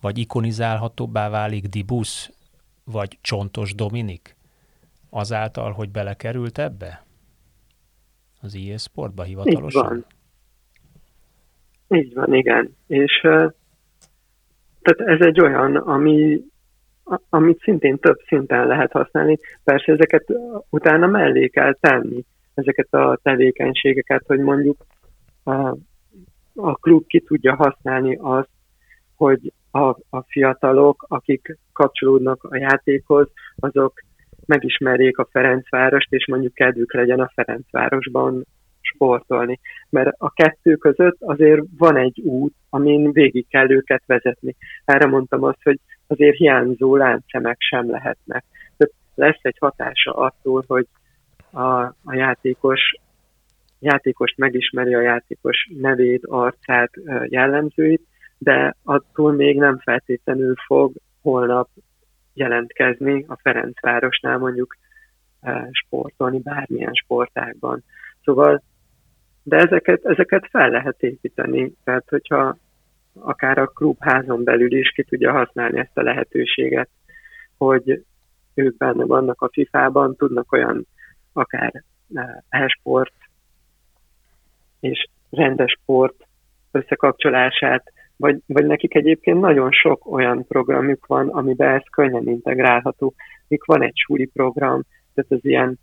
Vagy ikonizálhatóbbá válik Dibusz? Vagy Csontos Dominik? Azáltal, hogy belekerült ebbe? Az IE Sportba hivatalosan? Így van. Így van, igen. És tehát ez egy olyan, ami, amit szintén több szinten lehet használni. Persze ezeket utána mellé kell tenni, ezeket a tevékenységeket, hogy mondjuk a, a klub ki tudja használni azt, hogy a, a fiatalok, akik kapcsolódnak a játékhoz, azok megismerjék a Ferencvárost, és mondjuk kedvük legyen a Ferencvárosban sportolni. Mert a kettő között azért van egy út, amin végig kell őket vezetni. Erre mondtam azt, hogy azért hiányzó láncszemek sem lehetnek. Tehát lesz egy hatása attól, hogy a, a játékos játékost megismeri a játékos nevét, arcát, jellemzőit, de attól még nem feltétlenül fog holnap jelentkezni a Ferencvárosnál mondjuk sportolni bármilyen sportágban. Szóval, de ezeket, ezeket fel lehet építeni, tehát hogyha akár a klubházon belül is ki tudja használni ezt a lehetőséget, hogy ők benne vannak a FIFA-ban, tudnak olyan akár e-sport és rendes sport összekapcsolását, vagy, vagy nekik egyébként nagyon sok olyan programjuk van, amiben ez könnyen integrálható. Mik van egy súli program, tehát az ilyen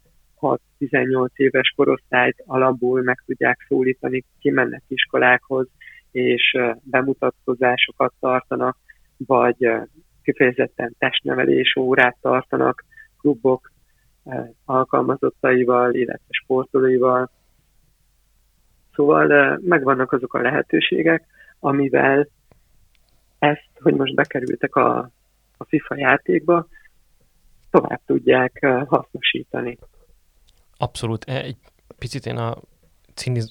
6-18 éves korosztályt alapul meg tudják szólítani, kimennek iskolákhoz, és bemutatkozásokat tartanak, vagy kifejezetten testnevelés órát tartanak klubok alkalmazottaival, illetve sportolóival. Szóval megvannak azok a lehetőségek, amivel ezt, hogy most bekerültek a, a FIFA játékba, tovább tudják hasznosítani. Abszolút. Egy picit én a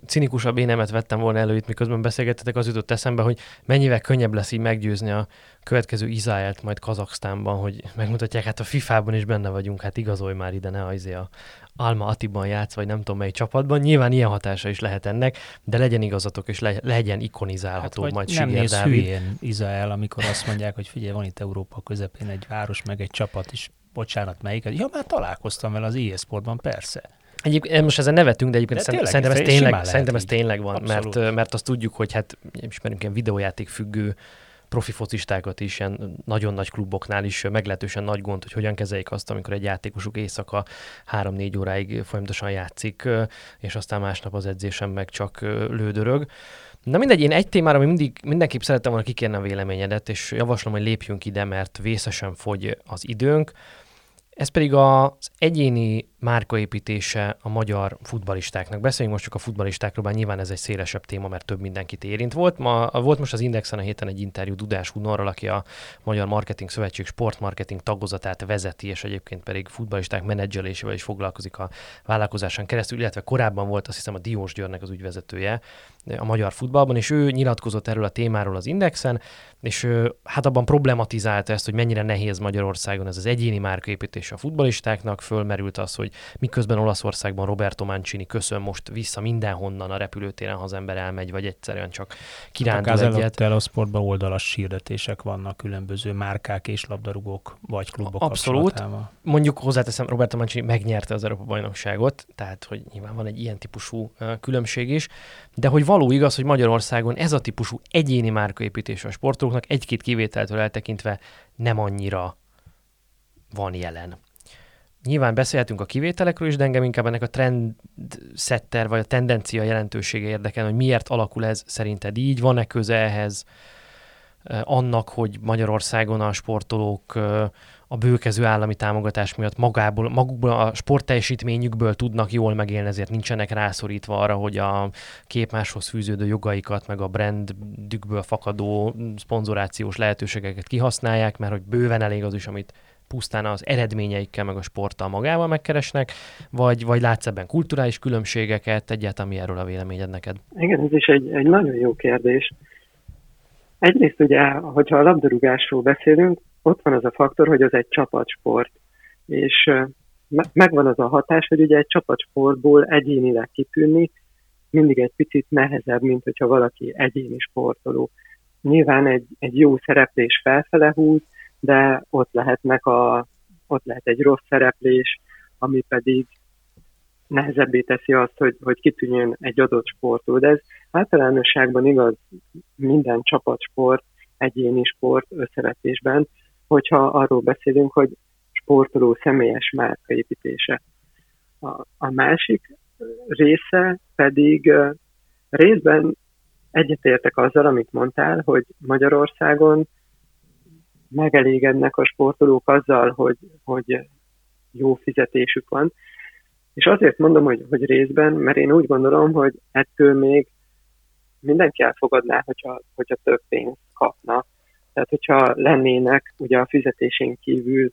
cinikusabb énemet vettem volna elő itt, miközben beszélgettetek, az jutott eszembe, hogy mennyivel könnyebb lesz így meggyőzni a következő Izáelt majd Kazaksztánban, hogy megmutatják, hát a FIFA-ban is benne vagyunk, hát igazolj már ide, ne az a Alma Atiban játsz, vagy nem tudom mely csapatban. Nyilván ilyen hatása is lehet ennek, de legyen igazatok, és le, legyen ikonizálható hát, majd nem néz Dávid. hülyén Izrael, amikor azt mondják, hogy figyelj, van itt Európa közepén egy város, meg egy csapat is, bocsánat, melyik? Ja, már találkoztam vele az e-sportban, persze. Egyébként most ezen nevetünk, de egyébként de tényleg, szerintem, ez tényleg, szerintem ez tényleg van, mert, mert azt tudjuk, hogy hát ismerünk ilyen videójáték függő profi focistákat is, ilyen nagyon nagy kluboknál is meglehetősen nagy gond, hogy hogyan kezeljék azt, amikor egy játékosuk éjszaka 3-4 óráig folyamatosan játszik, és aztán másnap az edzésen meg csak lődörög. Na mindegy, én egy témára ami mindig, mindenképp szerettem volna kikérni a véleményedet, és javaslom, hogy lépjünk ide, mert vészesen fogy az időnk. Ez pedig az egyéni márkaépítése a magyar futbalistáknak. Beszéljünk most csak a futbalistákról, bár nyilván ez egy szélesebb téma, mert több mindenkit érint. Volt, ma, volt most az Indexen a héten egy interjú Dudás Hunorral, aki a Magyar Marketing Szövetség sportmarketing tagozatát vezeti, és egyébként pedig futbalisták menedzselésével is foglalkozik a vállalkozáson keresztül, illetve korábban volt azt hiszem a Diós Györnek az ügyvezetője a magyar futballban, és ő nyilatkozott erről a témáról az Indexen, és hát abban problematizálta ezt, hogy mennyire nehéz Magyarországon ez az egyéni márkaépítés a futbalistáknak, fölmerült az, hogy miközben Olaszországban Roberto Mancini köszön most vissza mindenhonnan a repülőtéren, ha az ember elmegy, vagy egyszerűen csak kirándul hát egyet. a sportban oldalas sírdetések vannak különböző márkák és labdarúgók vagy klubok Abszolút. Mondjuk hozzáteszem, Roberto Mancini megnyerte az Európa bajnokságot, tehát hogy nyilván van egy ilyen típusú különbség is, de hogy való igaz, hogy Magyarországon ez a típusú egyéni márkaépítés a sportolóknak egy-két kivételtől eltekintve nem annyira van jelen. nyilván beszélhetünk a kivételekről is, de engem inkább ennek a trendsetter vagy a tendencia jelentősége érdekel, hogy miért alakul ez szerinted így, van-e köze ehhez annak, hogy Magyarországon a sportolók a bőkező állami támogatás miatt magából, magukból a sportteljesítményükből tudnak jól megélni, ezért nincsenek rászorítva arra, hogy a képmáshoz fűződő jogaikat, meg a brandükből fakadó szponzorációs lehetőségeket kihasználják, mert hogy bőven elég az is, amit pusztán az eredményeikkel, meg a sporttal magával megkeresnek, vagy, vagy látsz ebben kulturális különbségeket, egyáltalán mi erről a véleményed neked? Igen, ez is egy, egy nagyon jó kérdés. Egyrészt ugye, hogyha a labdarúgásról beszélünk, ott van az a faktor, hogy az egy csapatsport, és megvan az a hatás, hogy ugye egy csapatsportból egyénileg kitűnni mindig egy picit nehezebb, mint hogyha valaki egyéni sportoló. Nyilván egy, egy jó szereplés felfele húz, de ott lehetnek a, ott lehet egy rossz szereplés, ami pedig nehezebbé teszi azt, hogy, hogy kitűnjön egy adott sportról. De ez általánosságban igaz minden csapatsport, egyéni sport összevetésben, hogyha arról beszélünk, hogy sportoló személyes márkaépítése. A, a másik része pedig részben egyetértek azzal, amit mondtál, hogy Magyarországon megelégednek a sportolók azzal, hogy, hogy jó fizetésük van. És azért mondom, hogy, hogy részben, mert én úgy gondolom, hogy ettől még mindenki elfogadná, hogyha, hogyha több pénzt kapna. Tehát, hogyha lennének ugye a fizetésén kívül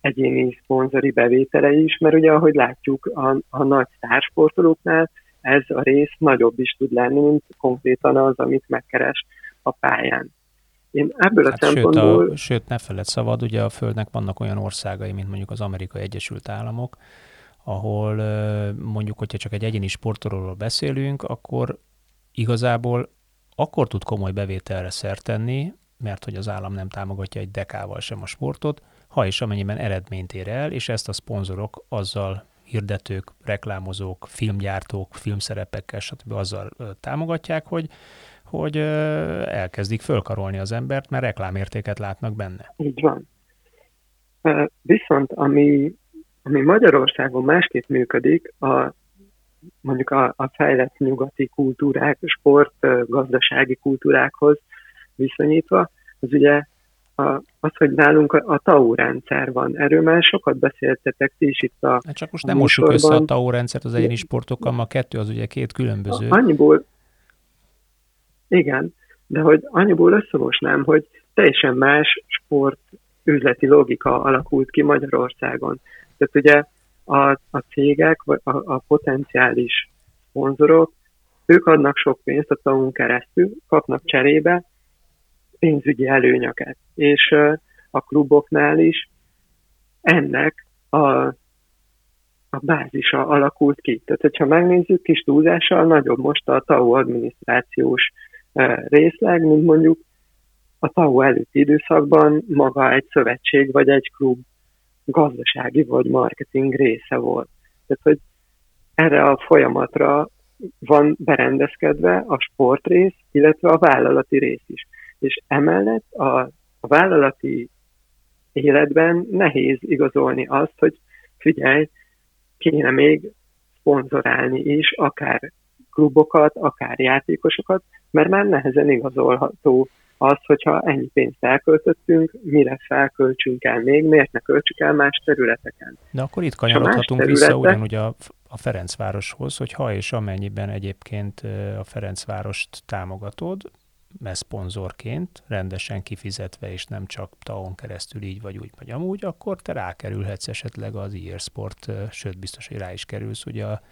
egyéni szponzori bevétele is, mert ugye, ahogy látjuk, a, a nagy sztársportolóknál ez a rész nagyobb is tud lenni, mint konkrétan az, amit megkeres a pályán. Én ebből hát a szempontból... Sőt, a, sőt, ne feled szabad, ugye a Földnek vannak olyan országai, mint mondjuk az Amerikai Egyesült Államok, ahol mondjuk, hogyha csak egy egyéni sportolóról beszélünk, akkor igazából akkor tud komoly bevételre szert tenni, mert hogy az állam nem támogatja egy dekával sem a sportot, ha és amennyiben eredményt ér el, és ezt a szponzorok azzal hirdetők, reklámozók, filmgyártók, filmszerepekkel, stb. azzal támogatják, hogy hogy elkezdik fölkarolni az embert, mert reklámértéket látnak benne. Így van. Viszont ami, ami Magyarországon másképp működik, a, mondjuk a, a fejlett nyugati kultúrák, sport, gazdasági kultúrákhoz viszonyítva, az ugye a, az, hogy nálunk a, a TAU rendszer van. Erről már sokat beszéltetek ti is itt a hát Csak most nem mossuk össze a TAU rendszert az egyéni sportokkal, ma kettő az ugye két különböző. Annyiból, igen, de hogy annyiból összemosnám, hogy teljesen más sport üzleti logika alakult ki Magyarországon. Tehát ugye a, a cégek, vagy a, a potenciális szponzorok, ők adnak sok pénzt a tavunk keresztül, kapnak cserébe pénzügyi előnyöket. És a kluboknál is ennek a, a bázisa alakult ki. Tehát, hogyha megnézzük kis túlzással, nagyobb most a TAO adminisztrációs részleg, mint mondjuk a TAO előtti időszakban maga egy szövetség vagy egy klub gazdasági vagy marketing része volt. Tehát, hogy erre a folyamatra van berendezkedve a sportrész, illetve a vállalati rész is. És emellett a, a vállalati életben nehéz igazolni azt, hogy figyelj, kéne még szponzorálni is, akár klubokat, akár játékosokat, mert már nehezen igazolható az, hogyha ennyi pénzt elköltöttünk, mire felköltsünk el még, miért ne költsük el más területeken. De akkor itt kanyarodhatunk területek... vissza ugyanúgy a, a Ferencvároshoz, hogy ha és amennyiben egyébként a Ferencvárost támogatod, szponzorként, rendesen kifizetve, és nem csak TAON keresztül így vagy úgy vagy amúgy, akkor te rákerülhetsz esetleg az IR Sport, sőt biztos, hogy rá is kerülsz ugye a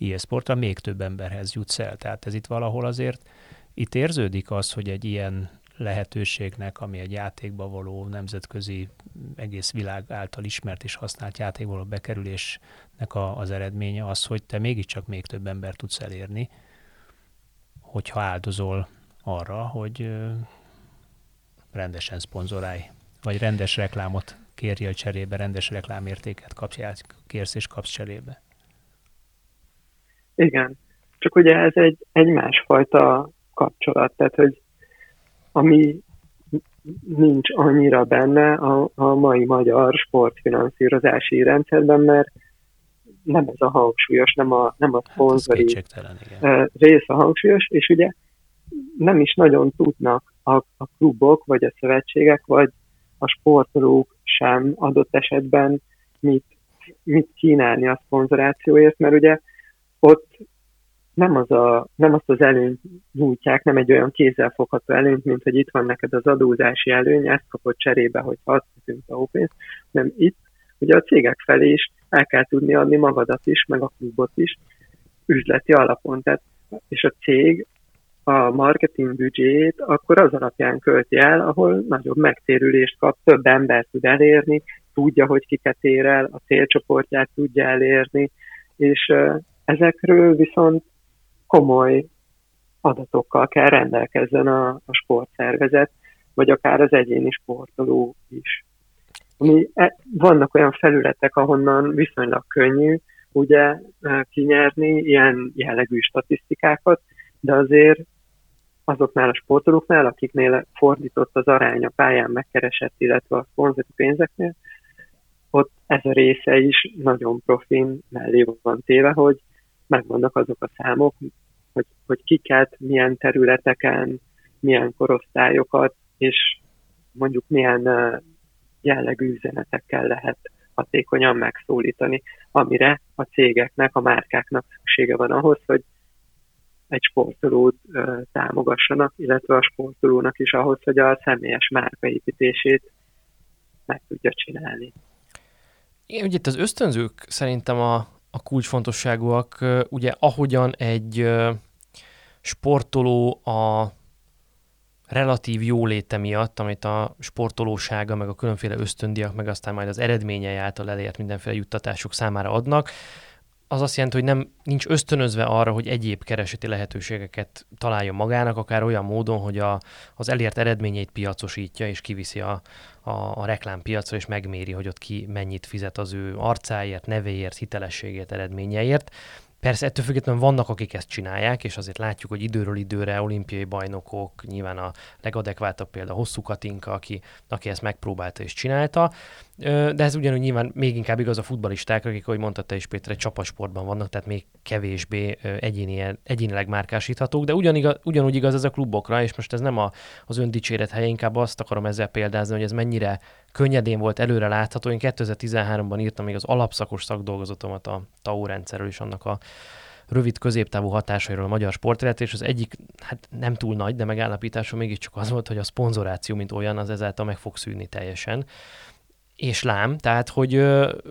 e-sportra még több emberhez jutsz el. Tehát ez itt valahol azért, itt érződik az, hogy egy ilyen lehetőségnek, ami egy játékba való nemzetközi, egész világ által ismert és használt játékba való bekerülésnek a, az eredménye az, hogy te mégiscsak még több ember tudsz elérni, hogyha áldozol arra, hogy rendesen szponzorálj, vagy rendes reklámot kérjél cserébe, rendes reklámértéket kapsz, kérsz és kapsz cserébe. Igen, csak ugye ez egy, egy másfajta kapcsolat, tehát hogy ami nincs annyira benne a, a mai magyar sportfinanszírozási rendszerben, mert nem ez a hangsúlyos, nem a, nem a hát szponzori hát rész a hangsúlyos, és ugye nem is nagyon tudnak a, a klubok, vagy a szövetségek, vagy a sportolók sem adott esetben mit, mit kínálni a szponzorációért, mert ugye ott nem, az a, nem azt az előnyt nyújtják, nem egy olyan kézzelfogható előnyt, mint hogy itt van neked az adózási előny, ezt kapod cserébe, hogy adhatunk a pénzt, nem itt, ugye a cégek felé is el kell tudni adni magadat is, meg a klubot is üzleti alapon. Tehát, és a cég a marketing büdzséjét akkor az alapján költi el, ahol nagyobb megtérülést kap, több ember tud elérni, tudja, hogy kiket ér el, a célcsoportját tudja elérni, és ezekről viszont komoly adatokkal kell rendelkezzen a, a sportszervezet, vagy akár az egyéni sportoló is. Ami, e, vannak olyan felületek, ahonnan viszonylag könnyű ugye kinyerni ilyen jellegű statisztikákat, de azért azoknál a sportolóknál, akiknél fordított az arány a pályán megkeresett, illetve a szponzori pénzeknél, ott ez a része is nagyon profin mellé van téve, hogy megvannak azok a számok, hogy, hogy kiket, milyen területeken, milyen korosztályokat, és mondjuk milyen jellegű üzenetekkel lehet hatékonyan megszólítani, amire a cégeknek, a márkáknak szüksége van ahhoz, hogy egy sportolót támogassanak, illetve a sportolónak is ahhoz, hogy a személyes márkaépítését meg tudja csinálni. Igen, ugye itt az ösztönzők szerintem a, a kulcsfontosságúak, ugye ahogyan egy sportoló a relatív jóléte miatt, amit a sportolósága, meg a különféle ösztöndiak, meg aztán majd az eredményei által elért mindenféle juttatások számára adnak, az azt jelenti, hogy nem nincs ösztönözve arra, hogy egyéb kereseti lehetőségeket találjon magának, akár olyan módon, hogy a, az elért eredményeit piacosítja, és kiviszi a, a, a reklámpiacra, és megméri, hogy ott ki mennyit fizet az ő arcáért, nevéért, hitelességért, eredményeért. Persze ettől függetlenül vannak, akik ezt csinálják, és azért látjuk, hogy időről időre olimpiai bajnokok, nyilván a legadekváltabb példa Hosszú Katinka, aki, aki ezt megpróbálta és csinálta, de ez ugyanúgy nyilván még inkább igaz a futbalistákra, akik, ahogy mondta te is Péter, egy csapasportban vannak, tehát még kevésbé egyéni, egyénileg márkásíthatók, de ugyanúgy igaz ez a klubokra, és most ez nem a, az öndicséret helye, inkább azt akarom ezzel példázni, hogy ez mennyire könnyedén volt előre látható. Én 2013-ban írtam még az alapszakos szakdolgozatomat a TAO rendszerről és annak a rövid középtávú hatásairól a magyar sportélet, és az egyik, hát nem túl nagy, de megállapításom mégiscsak az volt, hogy a szponzoráció, mint olyan, az ezáltal meg fog szűnni teljesen. És lám, tehát, hogy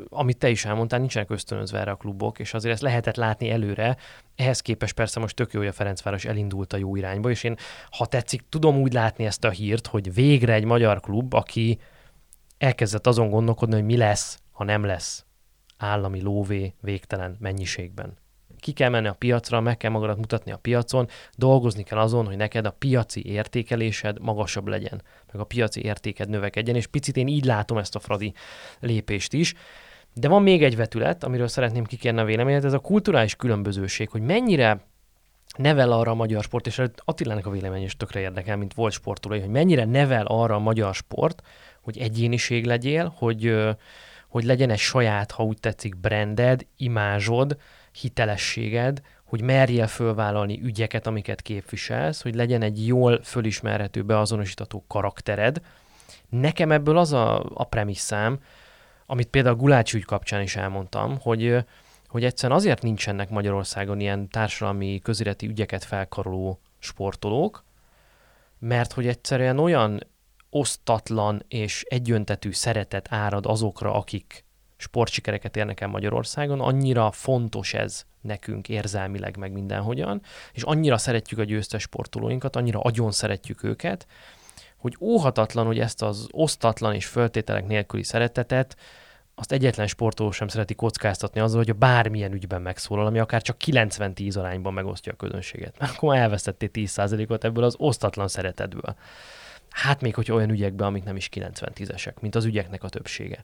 amit te is elmondtál, nincsenek ösztönözve erre a klubok, és azért ezt lehetett látni előre. Ehhez képest persze most tök jó, hogy a Ferencváros elindult a jó irányba, és én, ha tetszik, tudom úgy látni ezt a hírt, hogy végre egy magyar klub, aki elkezdett azon gondolkodni, hogy mi lesz, ha nem lesz állami lóvé végtelen mennyiségben. Ki kell menni a piacra, meg kell magadat mutatni a piacon, dolgozni kell azon, hogy neked a piaci értékelésed magasabb legyen, meg a piaci értéked növekedjen, és picit én így látom ezt a Fradi lépést is. De van még egy vetület, amiről szeretném kikérni a véleményet, ez a kulturális különbözőség, hogy mennyire nevel arra a magyar sport, és Attilának a vélemény is tökre érdekel, mint volt sportolói, hogy mennyire nevel arra a magyar sport, hogy egyéniség legyél, hogy, hogy legyen egy saját, ha úgy tetszik, branded, imázsod, hitelességed, hogy merjél fölvállalni ügyeket, amiket képviselsz, hogy legyen egy jól fölismerhető, beazonosítható karaktered. Nekem ebből az a, a premisszám, amit például a Gulácsi ügy kapcsán is elmondtam, hogy, hogy egyszerűen azért nincsenek Magyarországon ilyen társadalmi közéleti ügyeket felkaroló sportolók, mert hogy egyszerűen olyan osztatlan és egyöntetű szeretet árad azokra, akik sportsikereket érnek el Magyarországon, annyira fontos ez nekünk érzelmileg, meg mindenhogyan, és annyira szeretjük a győztes sportolóinkat, annyira agyon szeretjük őket, hogy óhatatlan, hogy ezt az osztatlan és föltételek nélküli szeretetet azt egyetlen sportoló sem szereti kockáztatni azzal, hogy bármilyen ügyben megszólal, ami akár csak 90-10 arányban megosztja a közönséget. Mert akkor már elvesztettél 10%-ot ebből az osztatlan szeretetből. Hát még, hogy olyan ügyekben, amik nem is 90-10-esek, mint az ügyeknek a többsége.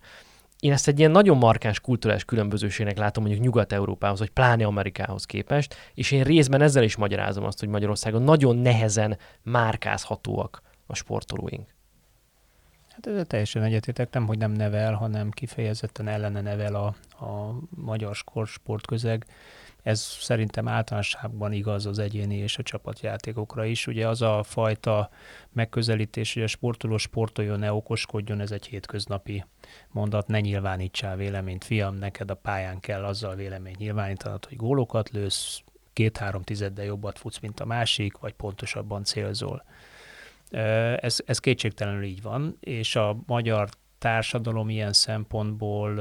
Én ezt egy ilyen nagyon markáns kulturális különbözőségnek látom mondjuk Nyugat-Európához, vagy pláne Amerikához képest, és én részben ezzel is magyarázom azt, hogy Magyarországon nagyon nehezen márkázhatóak a sportolóink. Hát teljesen egyetétek, nem, hogy nem nevel, hanem kifejezetten ellene nevel a, a magyar sportközeg. Ez szerintem általánosságban igaz az egyéni és a csapatjátékokra is. Ugye az a fajta megközelítés, hogy a sportoló sportoljon, ne okoskodjon, ez egy hétköznapi mondat, ne nyilvánítsál véleményt, fiam, neked a pályán kell azzal véleményt nyilvánítanod, hogy gólokat lősz, két-három tizeddel jobbat futsz, mint a másik, vagy pontosabban célzol. Ez, ez kétségtelenül így van, és a magyar társadalom ilyen szempontból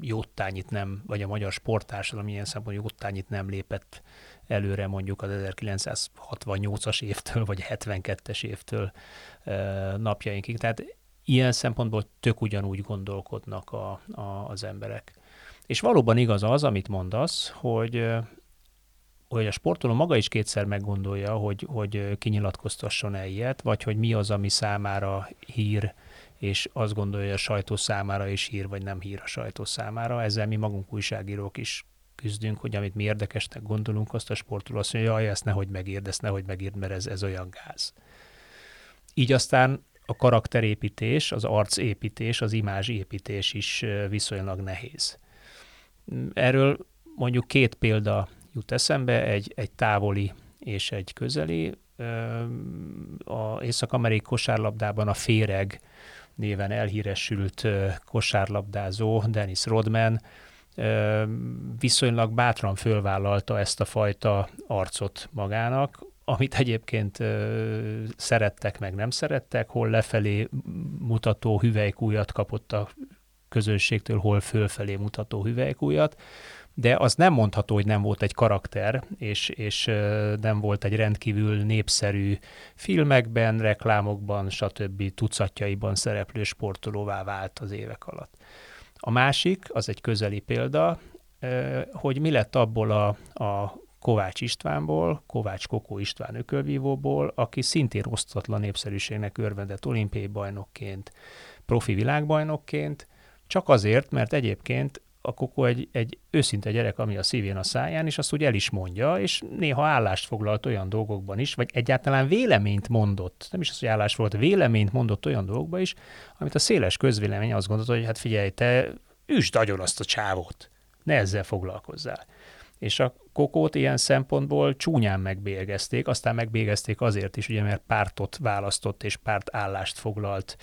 jótányit nem, vagy a magyar sporttársadalom ilyen szempontból jótányit nem lépett előre mondjuk az 1968-as évtől, vagy 72-es évtől napjainkig. Tehát ilyen szempontból tök ugyanúgy gondolkodnak a, a, az emberek. És valóban igaz az, amit mondasz, hogy hogy a sportoló maga is kétszer meggondolja, hogy, hogy kinyilatkoztasson-e ilyet, vagy hogy mi az, ami számára hír, és azt gondolja, hogy a sajtó számára is hír, vagy nem hír a sajtó számára. Ezzel mi magunk újságírók is küzdünk, hogy amit mi érdekesnek gondolunk, azt a sportoló azt mondja, jaj, ezt nehogy megírd, ezt nehogy megírd, mert ez, ez olyan gáz. Így aztán a karakterépítés, az arcépítés, az imázsépítés is viszonylag nehéz. Erről mondjuk két példa jut eszembe, egy, egy távoli és egy közeli. A észak-amerikai kosárlabdában a Féreg néven elhíresült kosárlabdázó Dennis Rodman viszonylag bátran fölvállalta ezt a fajta arcot magának, amit egyébként szerettek, meg nem szerettek, hol lefelé mutató hüvelykújat kapott a közönségtől, hol fölfelé mutató hüvelykújat, de az nem mondható, hogy nem volt egy karakter, és, és nem volt egy rendkívül népszerű filmekben, reklámokban, stb. tucatjaiban szereplő sportolóvá vált az évek alatt. A másik, az egy közeli példa, hogy mi lett abból a, a Kovács Istvánból, Kovács Kokó István ökölvívóból, aki szintén osztatlan népszerűségnek örvendett olimpiai bajnokként, profi világbajnokként, csak azért, mert egyébként a Kokó egy, egy őszinte gyerek, ami a szívén a száján, és azt úgy el is mondja, és néha állást foglalt olyan dolgokban is, vagy egyáltalán véleményt mondott, nem is az, hogy állás volt, véleményt mondott olyan dolgokban is, amit a széles közvélemény azt gondolta, hogy hát figyelj, te üsd agyon azt a csávót, ne ezzel foglalkozzál és a kokót ilyen szempontból csúnyán megbélyegezték, aztán megbélyegezték azért is, ugye, mert pártot választott és pártállást foglalt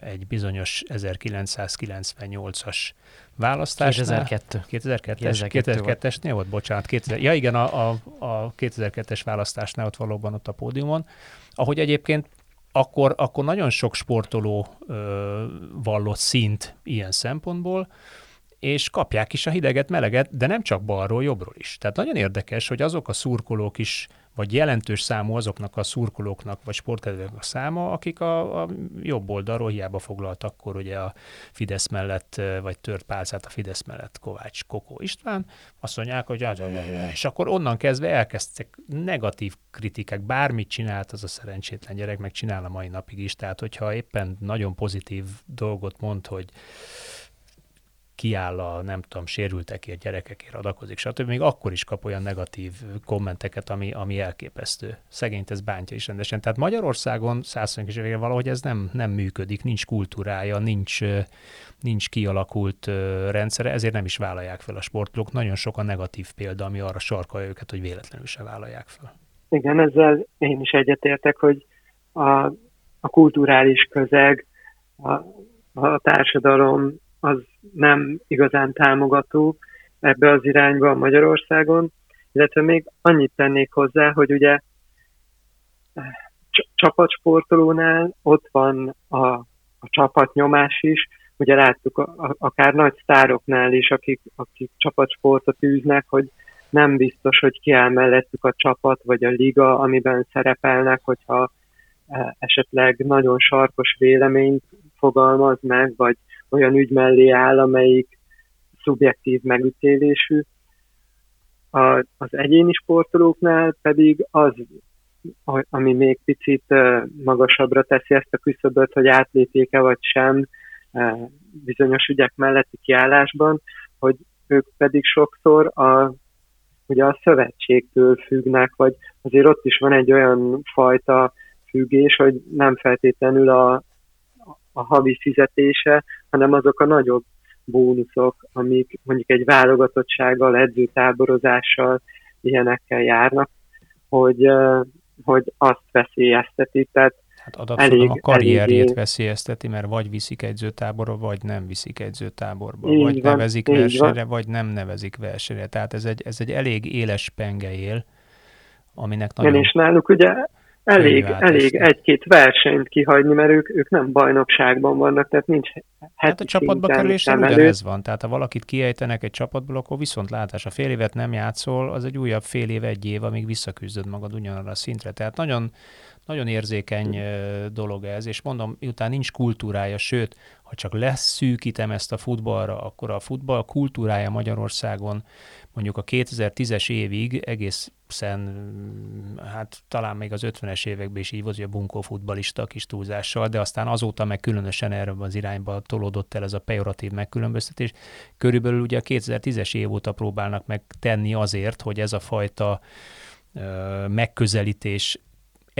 egy bizonyos 1998-as választásnál. 2002. 2002-es, 2002-esnél volt, bocsánat. 2000, ja igen, a, a, a 2002-es választásnál ott valóban ott a pódiumon, ahogy egyébként akkor, akkor nagyon sok sportoló ö, vallott szint ilyen szempontból, és kapják is a hideget, meleget, de nem csak balról, jobbról is. Tehát nagyon érdekes, hogy azok a szurkolók is, vagy jelentős számú azoknak a szurkolóknak, vagy sportkedvelőknek a száma, akik a, a jobb oldalról hiába foglalt akkor ugye a Fidesz mellett, vagy tört pálcát a Fidesz mellett Kovács Kokó István, azt mondják, hogy és akkor onnan kezdve elkezdtek negatív kritikák, bármit csinált az a szerencsétlen gyerek, meg csinál a mai napig is, tehát hogyha éppen nagyon pozitív dolgot mond, hogy kiáll a, nem tudom, sérültekért, gyerekekért adakozik, stb. Még akkor is kap olyan negatív kommenteket, ami, ami elképesztő. Szegényt ez bántja is rendesen. Tehát Magyarországon 120 évvel valahogy ez nem, nem működik, nincs kultúrája, nincs, nincs kialakult rendszere, ezért nem is vállalják fel a sportolók. Nagyon sok a negatív példa, ami arra sarkalja őket, hogy véletlenül se vállalják fel. Igen, ezzel én is egyetértek, hogy a, a kulturális közeg, a, a társadalom az nem igazán támogató ebbe az irányba Magyarországon, illetve még annyit tennék hozzá, hogy ugye eh, csapatsportolónál ott van a, a csapatnyomás is, ugye láttuk a, a, akár nagy sztároknál is, akik, akik csapatsportot űznek, hogy nem biztos, hogy kiáll mellettük a csapat vagy a liga, amiben szerepelnek, hogyha eh, esetleg nagyon sarkos véleményt fogalmaz meg, vagy olyan ügy mellé áll, amelyik szubjektív megítélésű. A, az egyéni sportolóknál pedig az, ami még picit magasabbra teszi ezt a küszöböt, hogy átlépjék-e vagy sem bizonyos ügyek melletti kiállásban, hogy ők pedig sokszor a, ugye a szövetségtől függnek, vagy azért ott is van egy olyan fajta összefüggés, hogy nem feltétlenül a, a havi fizetése, hanem azok a nagyobb bónuszok, amik mondjuk egy válogatottsággal, edzőtáborozással, ilyenekkel járnak, hogy, hogy azt veszélyezteti. Tehát Hát adatszódom a karrierjét elég... veszélyezteti, mert vagy viszik edzőtáborba, vagy nem viszik edzőtáborba. Így vagy van, nevezik versenyre, van. vagy nem nevezik versenyre. Tehát ez egy, ez egy elég éles penge él, aminek nagyon... Igen, és náluk ugye elég, elég egy-két versenyt kihagyni, mert ők, ők nem bajnokságban vannak, tehát nincs Hát a csapatba kerülésre ugyanez van, tehát ha valakit kiejtenek egy csapatból, akkor viszont látás, a fél évet nem játszol, az egy újabb fél év, egy év, amíg visszaküzdöd magad ugyanarra a szintre. Tehát nagyon, nagyon érzékeny dolog ez, és mondom, miután nincs kultúrája, sőt, ha csak leszűkítem ezt a futballra, akkor a futball kultúrája Magyarországon mondjuk a 2010-es évig egészen, hát talán még az 50-es években is így volt, hogy a bunkó futbalista kis túlzással, de aztán azóta meg különösen erre az irányba tolódott el ez a pejoratív megkülönböztetés. Körülbelül ugye a 2010-es év óta próbálnak meg tenni azért, hogy ez a fajta megközelítés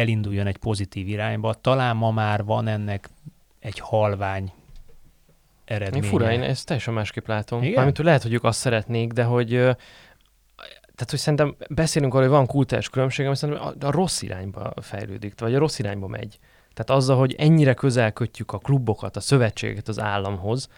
elinduljon egy pozitív irányba. Talán ma már van ennek egy halvány eredménye. Én fura, én ezt teljesen másképp látom. Igen? Mármint, hogy lehet, hogy ők azt szeretnék, de hogy tehát, hogy szerintem beszélünk arról, hogy van kultúrás különbség, ami szerintem a, a rossz irányba fejlődik, vagy a rossz irányba megy. Tehát azzal, hogy ennyire közel kötjük a klubokat, a szövetségeket az államhoz,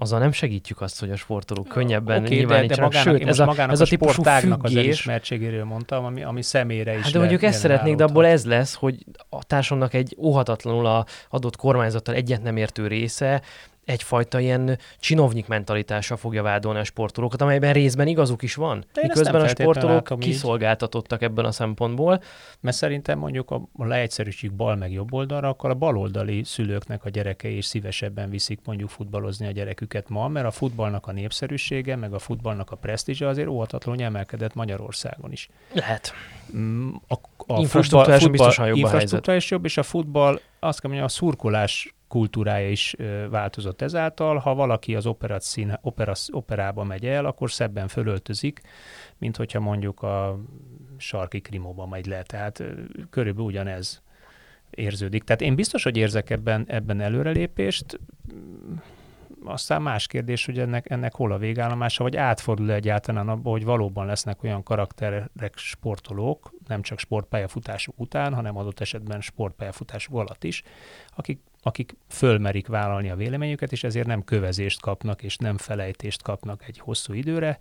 azzal nem segítjük azt, hogy a sportolók könnyebben okay, nyilvánítsanak. De, de magának, Sőt, ez a, ez a, a típusú függés... az elismertségéről mondtam, ami, ami személyre is Hát de mondjuk ezt szeretnék, de abból ez lesz, hogy a társadalomnak egy óhatatlanul a adott kormányzattal egyet nem értő része egyfajta ilyen csinovnyik mentalitással fogja vádolni a sportolókat, amelyben részben igazuk is van. De miközben a sportolók kiszolgáltatottak ebben a szempontból. Mert szerintem mondjuk a, a leegyszerűség bal meg jobb oldalra, akkor a baloldali szülőknek a gyerekei is szívesebben viszik mondjuk futballozni a gyereküket ma, mert a futballnak a népszerűsége, meg a futballnak a presztízse azért óhatatlanul emelkedett Magyarországon is. Lehet. Mm, a, a infrastruktúra futball, biztosan jobb infrastruktúra is jobb, és a futball, azt kell mondjam, a szurkolás kultúrája is változott ezáltal. Ha valaki az operat opera, operába megy el, akkor szebben fölöltözik, mint hogyha mondjuk a sarki krimóba megy le. Tehát körülbelül ugyanez érződik. Tehát én biztos, hogy érzek ebben, ebben előrelépést, aztán más kérdés, hogy ennek, ennek hol a végállomása, vagy átfordul egyáltalán abba, hogy valóban lesznek olyan karakterek sportolók, nem csak sportpályafutásuk után, hanem adott esetben sportpályafutásuk alatt is, akik akik fölmerik vállalni a véleményüket, és ezért nem kövezést kapnak, és nem felejtést kapnak egy hosszú időre,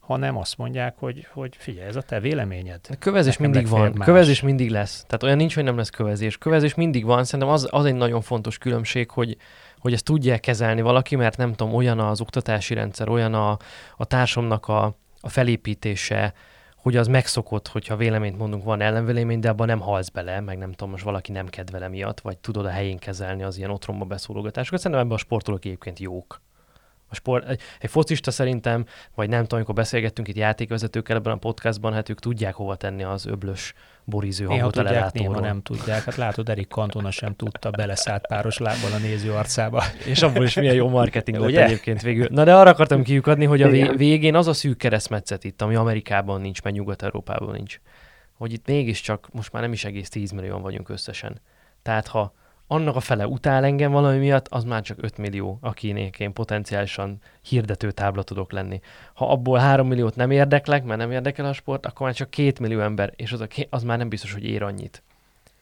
hanem azt mondják, hogy, hogy figyelj, ez a te véleményed. A kövezés Nekem mindig van, más. kövezés mindig lesz. Tehát olyan nincs, hogy nem lesz kövezés. Kövezés mindig van, szerintem az, az egy nagyon fontos különbség, hogy, hogy ezt tudják kezelni valaki, mert nem tudom, olyan az oktatási rendszer, olyan a, a társamnak a, a felépítése, hogy az megszokott, hogyha véleményt mondunk, van ellenvélemény, de abban nem halsz bele, meg nem tudom, most valaki nem kedvele miatt, vagy tudod a helyén kezelni az ilyen otromba beszólogatásokat. Szerintem ebben a sportolók egyébként jók. A sport, egy, egy focista szerintem, vagy nem tudom, amikor beszélgettünk itt játékvezetőkkel ebben a podcastban, hát ők tudják hova tenni az öblös boriző hangot néha tudják, néha nem tudják. Hát látod, Erik Cantona sem tudta, beleszállt páros lábbal a néző arcába. És abból is milyen jó marketing volt egyébként végül. Na de arra akartam kiukadni, hogy a végén az a szűk keresztmetszet itt, ami Amerikában nincs, meg Nyugat-Európában nincs, hogy itt mégiscsak most már nem is egész 10 millióan vagyunk összesen. Tehát ha annak a fele utál engem valami miatt, az már csak 5 millió, akinék én potenciálisan hirdető tábla tudok lenni. Ha abból 3 milliót nem érdeklek, mert nem érdekel a sport, akkor már csak 2 millió ember, és az, a, az már nem biztos, hogy ér annyit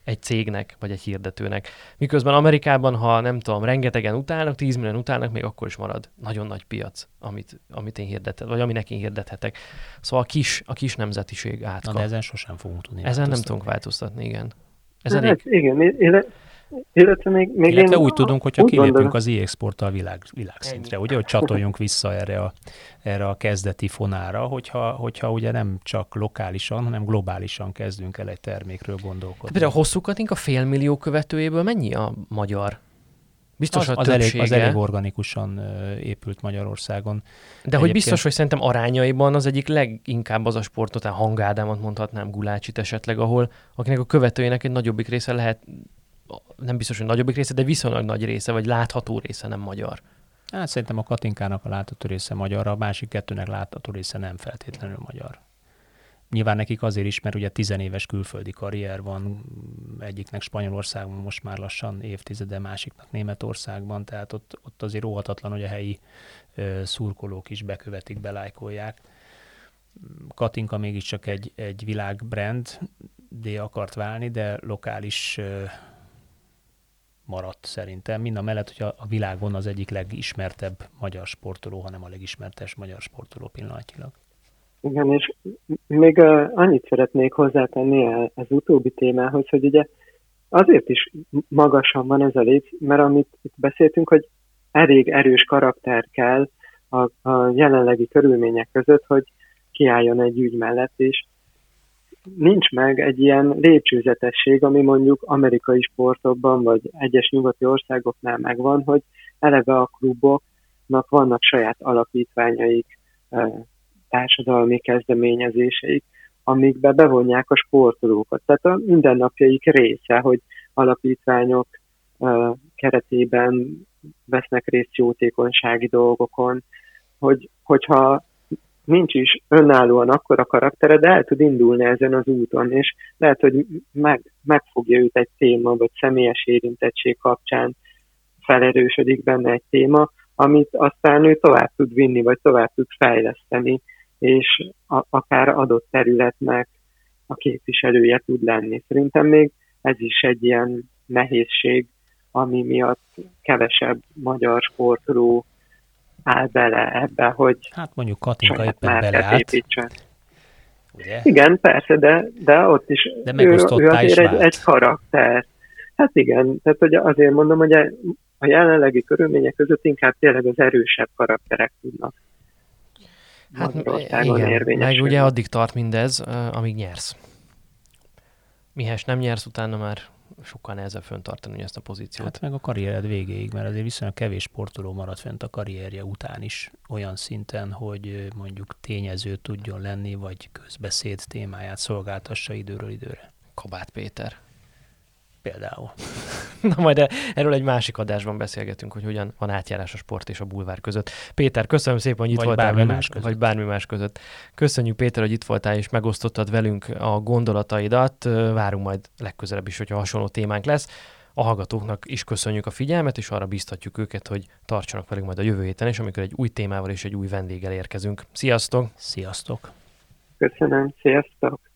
egy cégnek, vagy egy hirdetőnek. Miközben Amerikában, ha nem tudom, rengetegen utálnak, 10 millió utálnak, még akkor is marad nagyon nagy piac, amit, amit én hirdetek, vagy aminek én hirdethetek. Szóval a kis, a kis nemzetiség átka. Na, de ezen sosem fogunk tudni Ezen nem tudunk változtatni, igen. Ez hát, elég... Igen, én, illetve még, még illetve én úgy tudunk, hogyha kilépünk gondolom. az e-exporttal világ, világszintre, ugye, hogy csatoljunk vissza erre a, erre a kezdeti fonára, hogyha, hogyha ugye nem csak lokálisan, hanem globálisan kezdünk el egy termékről gondolkodni. Például a hosszú a félmillió követőjéből mennyi a magyar? Biztos az, a az, elég, az elég organikusan épült Magyarországon. De Egyébként... hogy biztos, hogy szerintem arányaiban az egyik leginkább az a sport, tehát Hangádámat mondhatnám, Gulácsit esetleg, ahol akinek a követőjének egy nagyobbik része lehet nem biztos, hogy nagyobbik része, de viszonylag nagy része, vagy látható része nem magyar. Hát szerintem a Katinkának a látható része magyar, a másik kettőnek látható része nem feltétlenül magyar. Nyilván nekik azért is, mert ugye tizenéves külföldi karrier van, egyiknek Spanyolországban most már lassan évtizede, másiknak Németországban, tehát ott, ott azért óhatatlan, hogy a helyi ö, szurkolók is bekövetik, belájkolják. Katinka mégiscsak egy, egy világbrand, de akart válni, de lokális ö, maradt szerintem. Mind a mellett, hogy a, világon az egyik legismertebb magyar sportoló, hanem a legismertes magyar sportoló pillanatilag. Igen, és még uh, annyit szeretnék hozzátenni az utóbbi témához, hogy ugye azért is magasan van ez a léc, mert amit itt beszéltünk, hogy elég erős karakter kell a, a jelenlegi körülmények között, hogy kiálljon egy ügy mellett, és nincs meg egy ilyen lépcsőzetesség, ami mondjuk amerikai sportokban, vagy egyes nyugati országoknál megvan, hogy eleve a kluboknak vannak saját alapítványaik, társadalmi kezdeményezéseik, amikbe bevonják a sportolókat. Tehát a mindennapjaik része, hogy alapítványok keretében vesznek részt jótékonysági dolgokon, hogy, hogyha nincs is önállóan akkor a karaktere, de el tud indulni ezen az úton, és lehet, hogy meg, megfogja őt egy téma, vagy személyes érintettség kapcsán felerősödik benne egy téma, amit aztán ő tovább tud vinni, vagy tovább tud fejleszteni, és a, akár adott területnek a képviselője tud lenni. Szerintem még ez is egy ilyen nehézség, ami miatt kevesebb magyar sportoló áll bele ebbe, hogy Hát mondjuk Katinka éppen beleállt. Ugye? Igen, persze, de, de ott is de ő, ő azért egy, egy karakter. Hát igen, tehát hogy azért mondom, hogy a jelenlegi körülmények között inkább tényleg az erősebb karakterek tudnak Hát igen, meg ugye addig tart mindez, amíg nyersz. Mihez nem nyersz, utána már sokkal nehezebb föntartani ezt a pozíciót. Hát meg a karriered végéig, mert azért viszonylag kevés sportoló marad fent a karrierje után is olyan szinten, hogy mondjuk tényező tudjon lenni, vagy közbeszéd témáját szolgáltassa időről időre. Kabát Péter. Például. (laughs) Na majd erről egy másik adásban beszélgetünk, hogy hogyan van átjárás a sport és a bulvár között. Péter, köszönöm szépen, hogy itt vagy voltál bármi más között. vagy bármi más között. Köszönjük Péter, hogy itt voltál és megosztottad velünk a gondolataidat. Várunk majd legközelebb is, hogyha hasonló témánk lesz. A hallgatóknak is köszönjük a figyelmet, és arra biztatjuk őket, hogy tartsanak velünk majd a jövő héten is, amikor egy új témával és egy új vendéggel érkezünk. Sziasztok! Sziasztok! Köszönöm, sziasztok!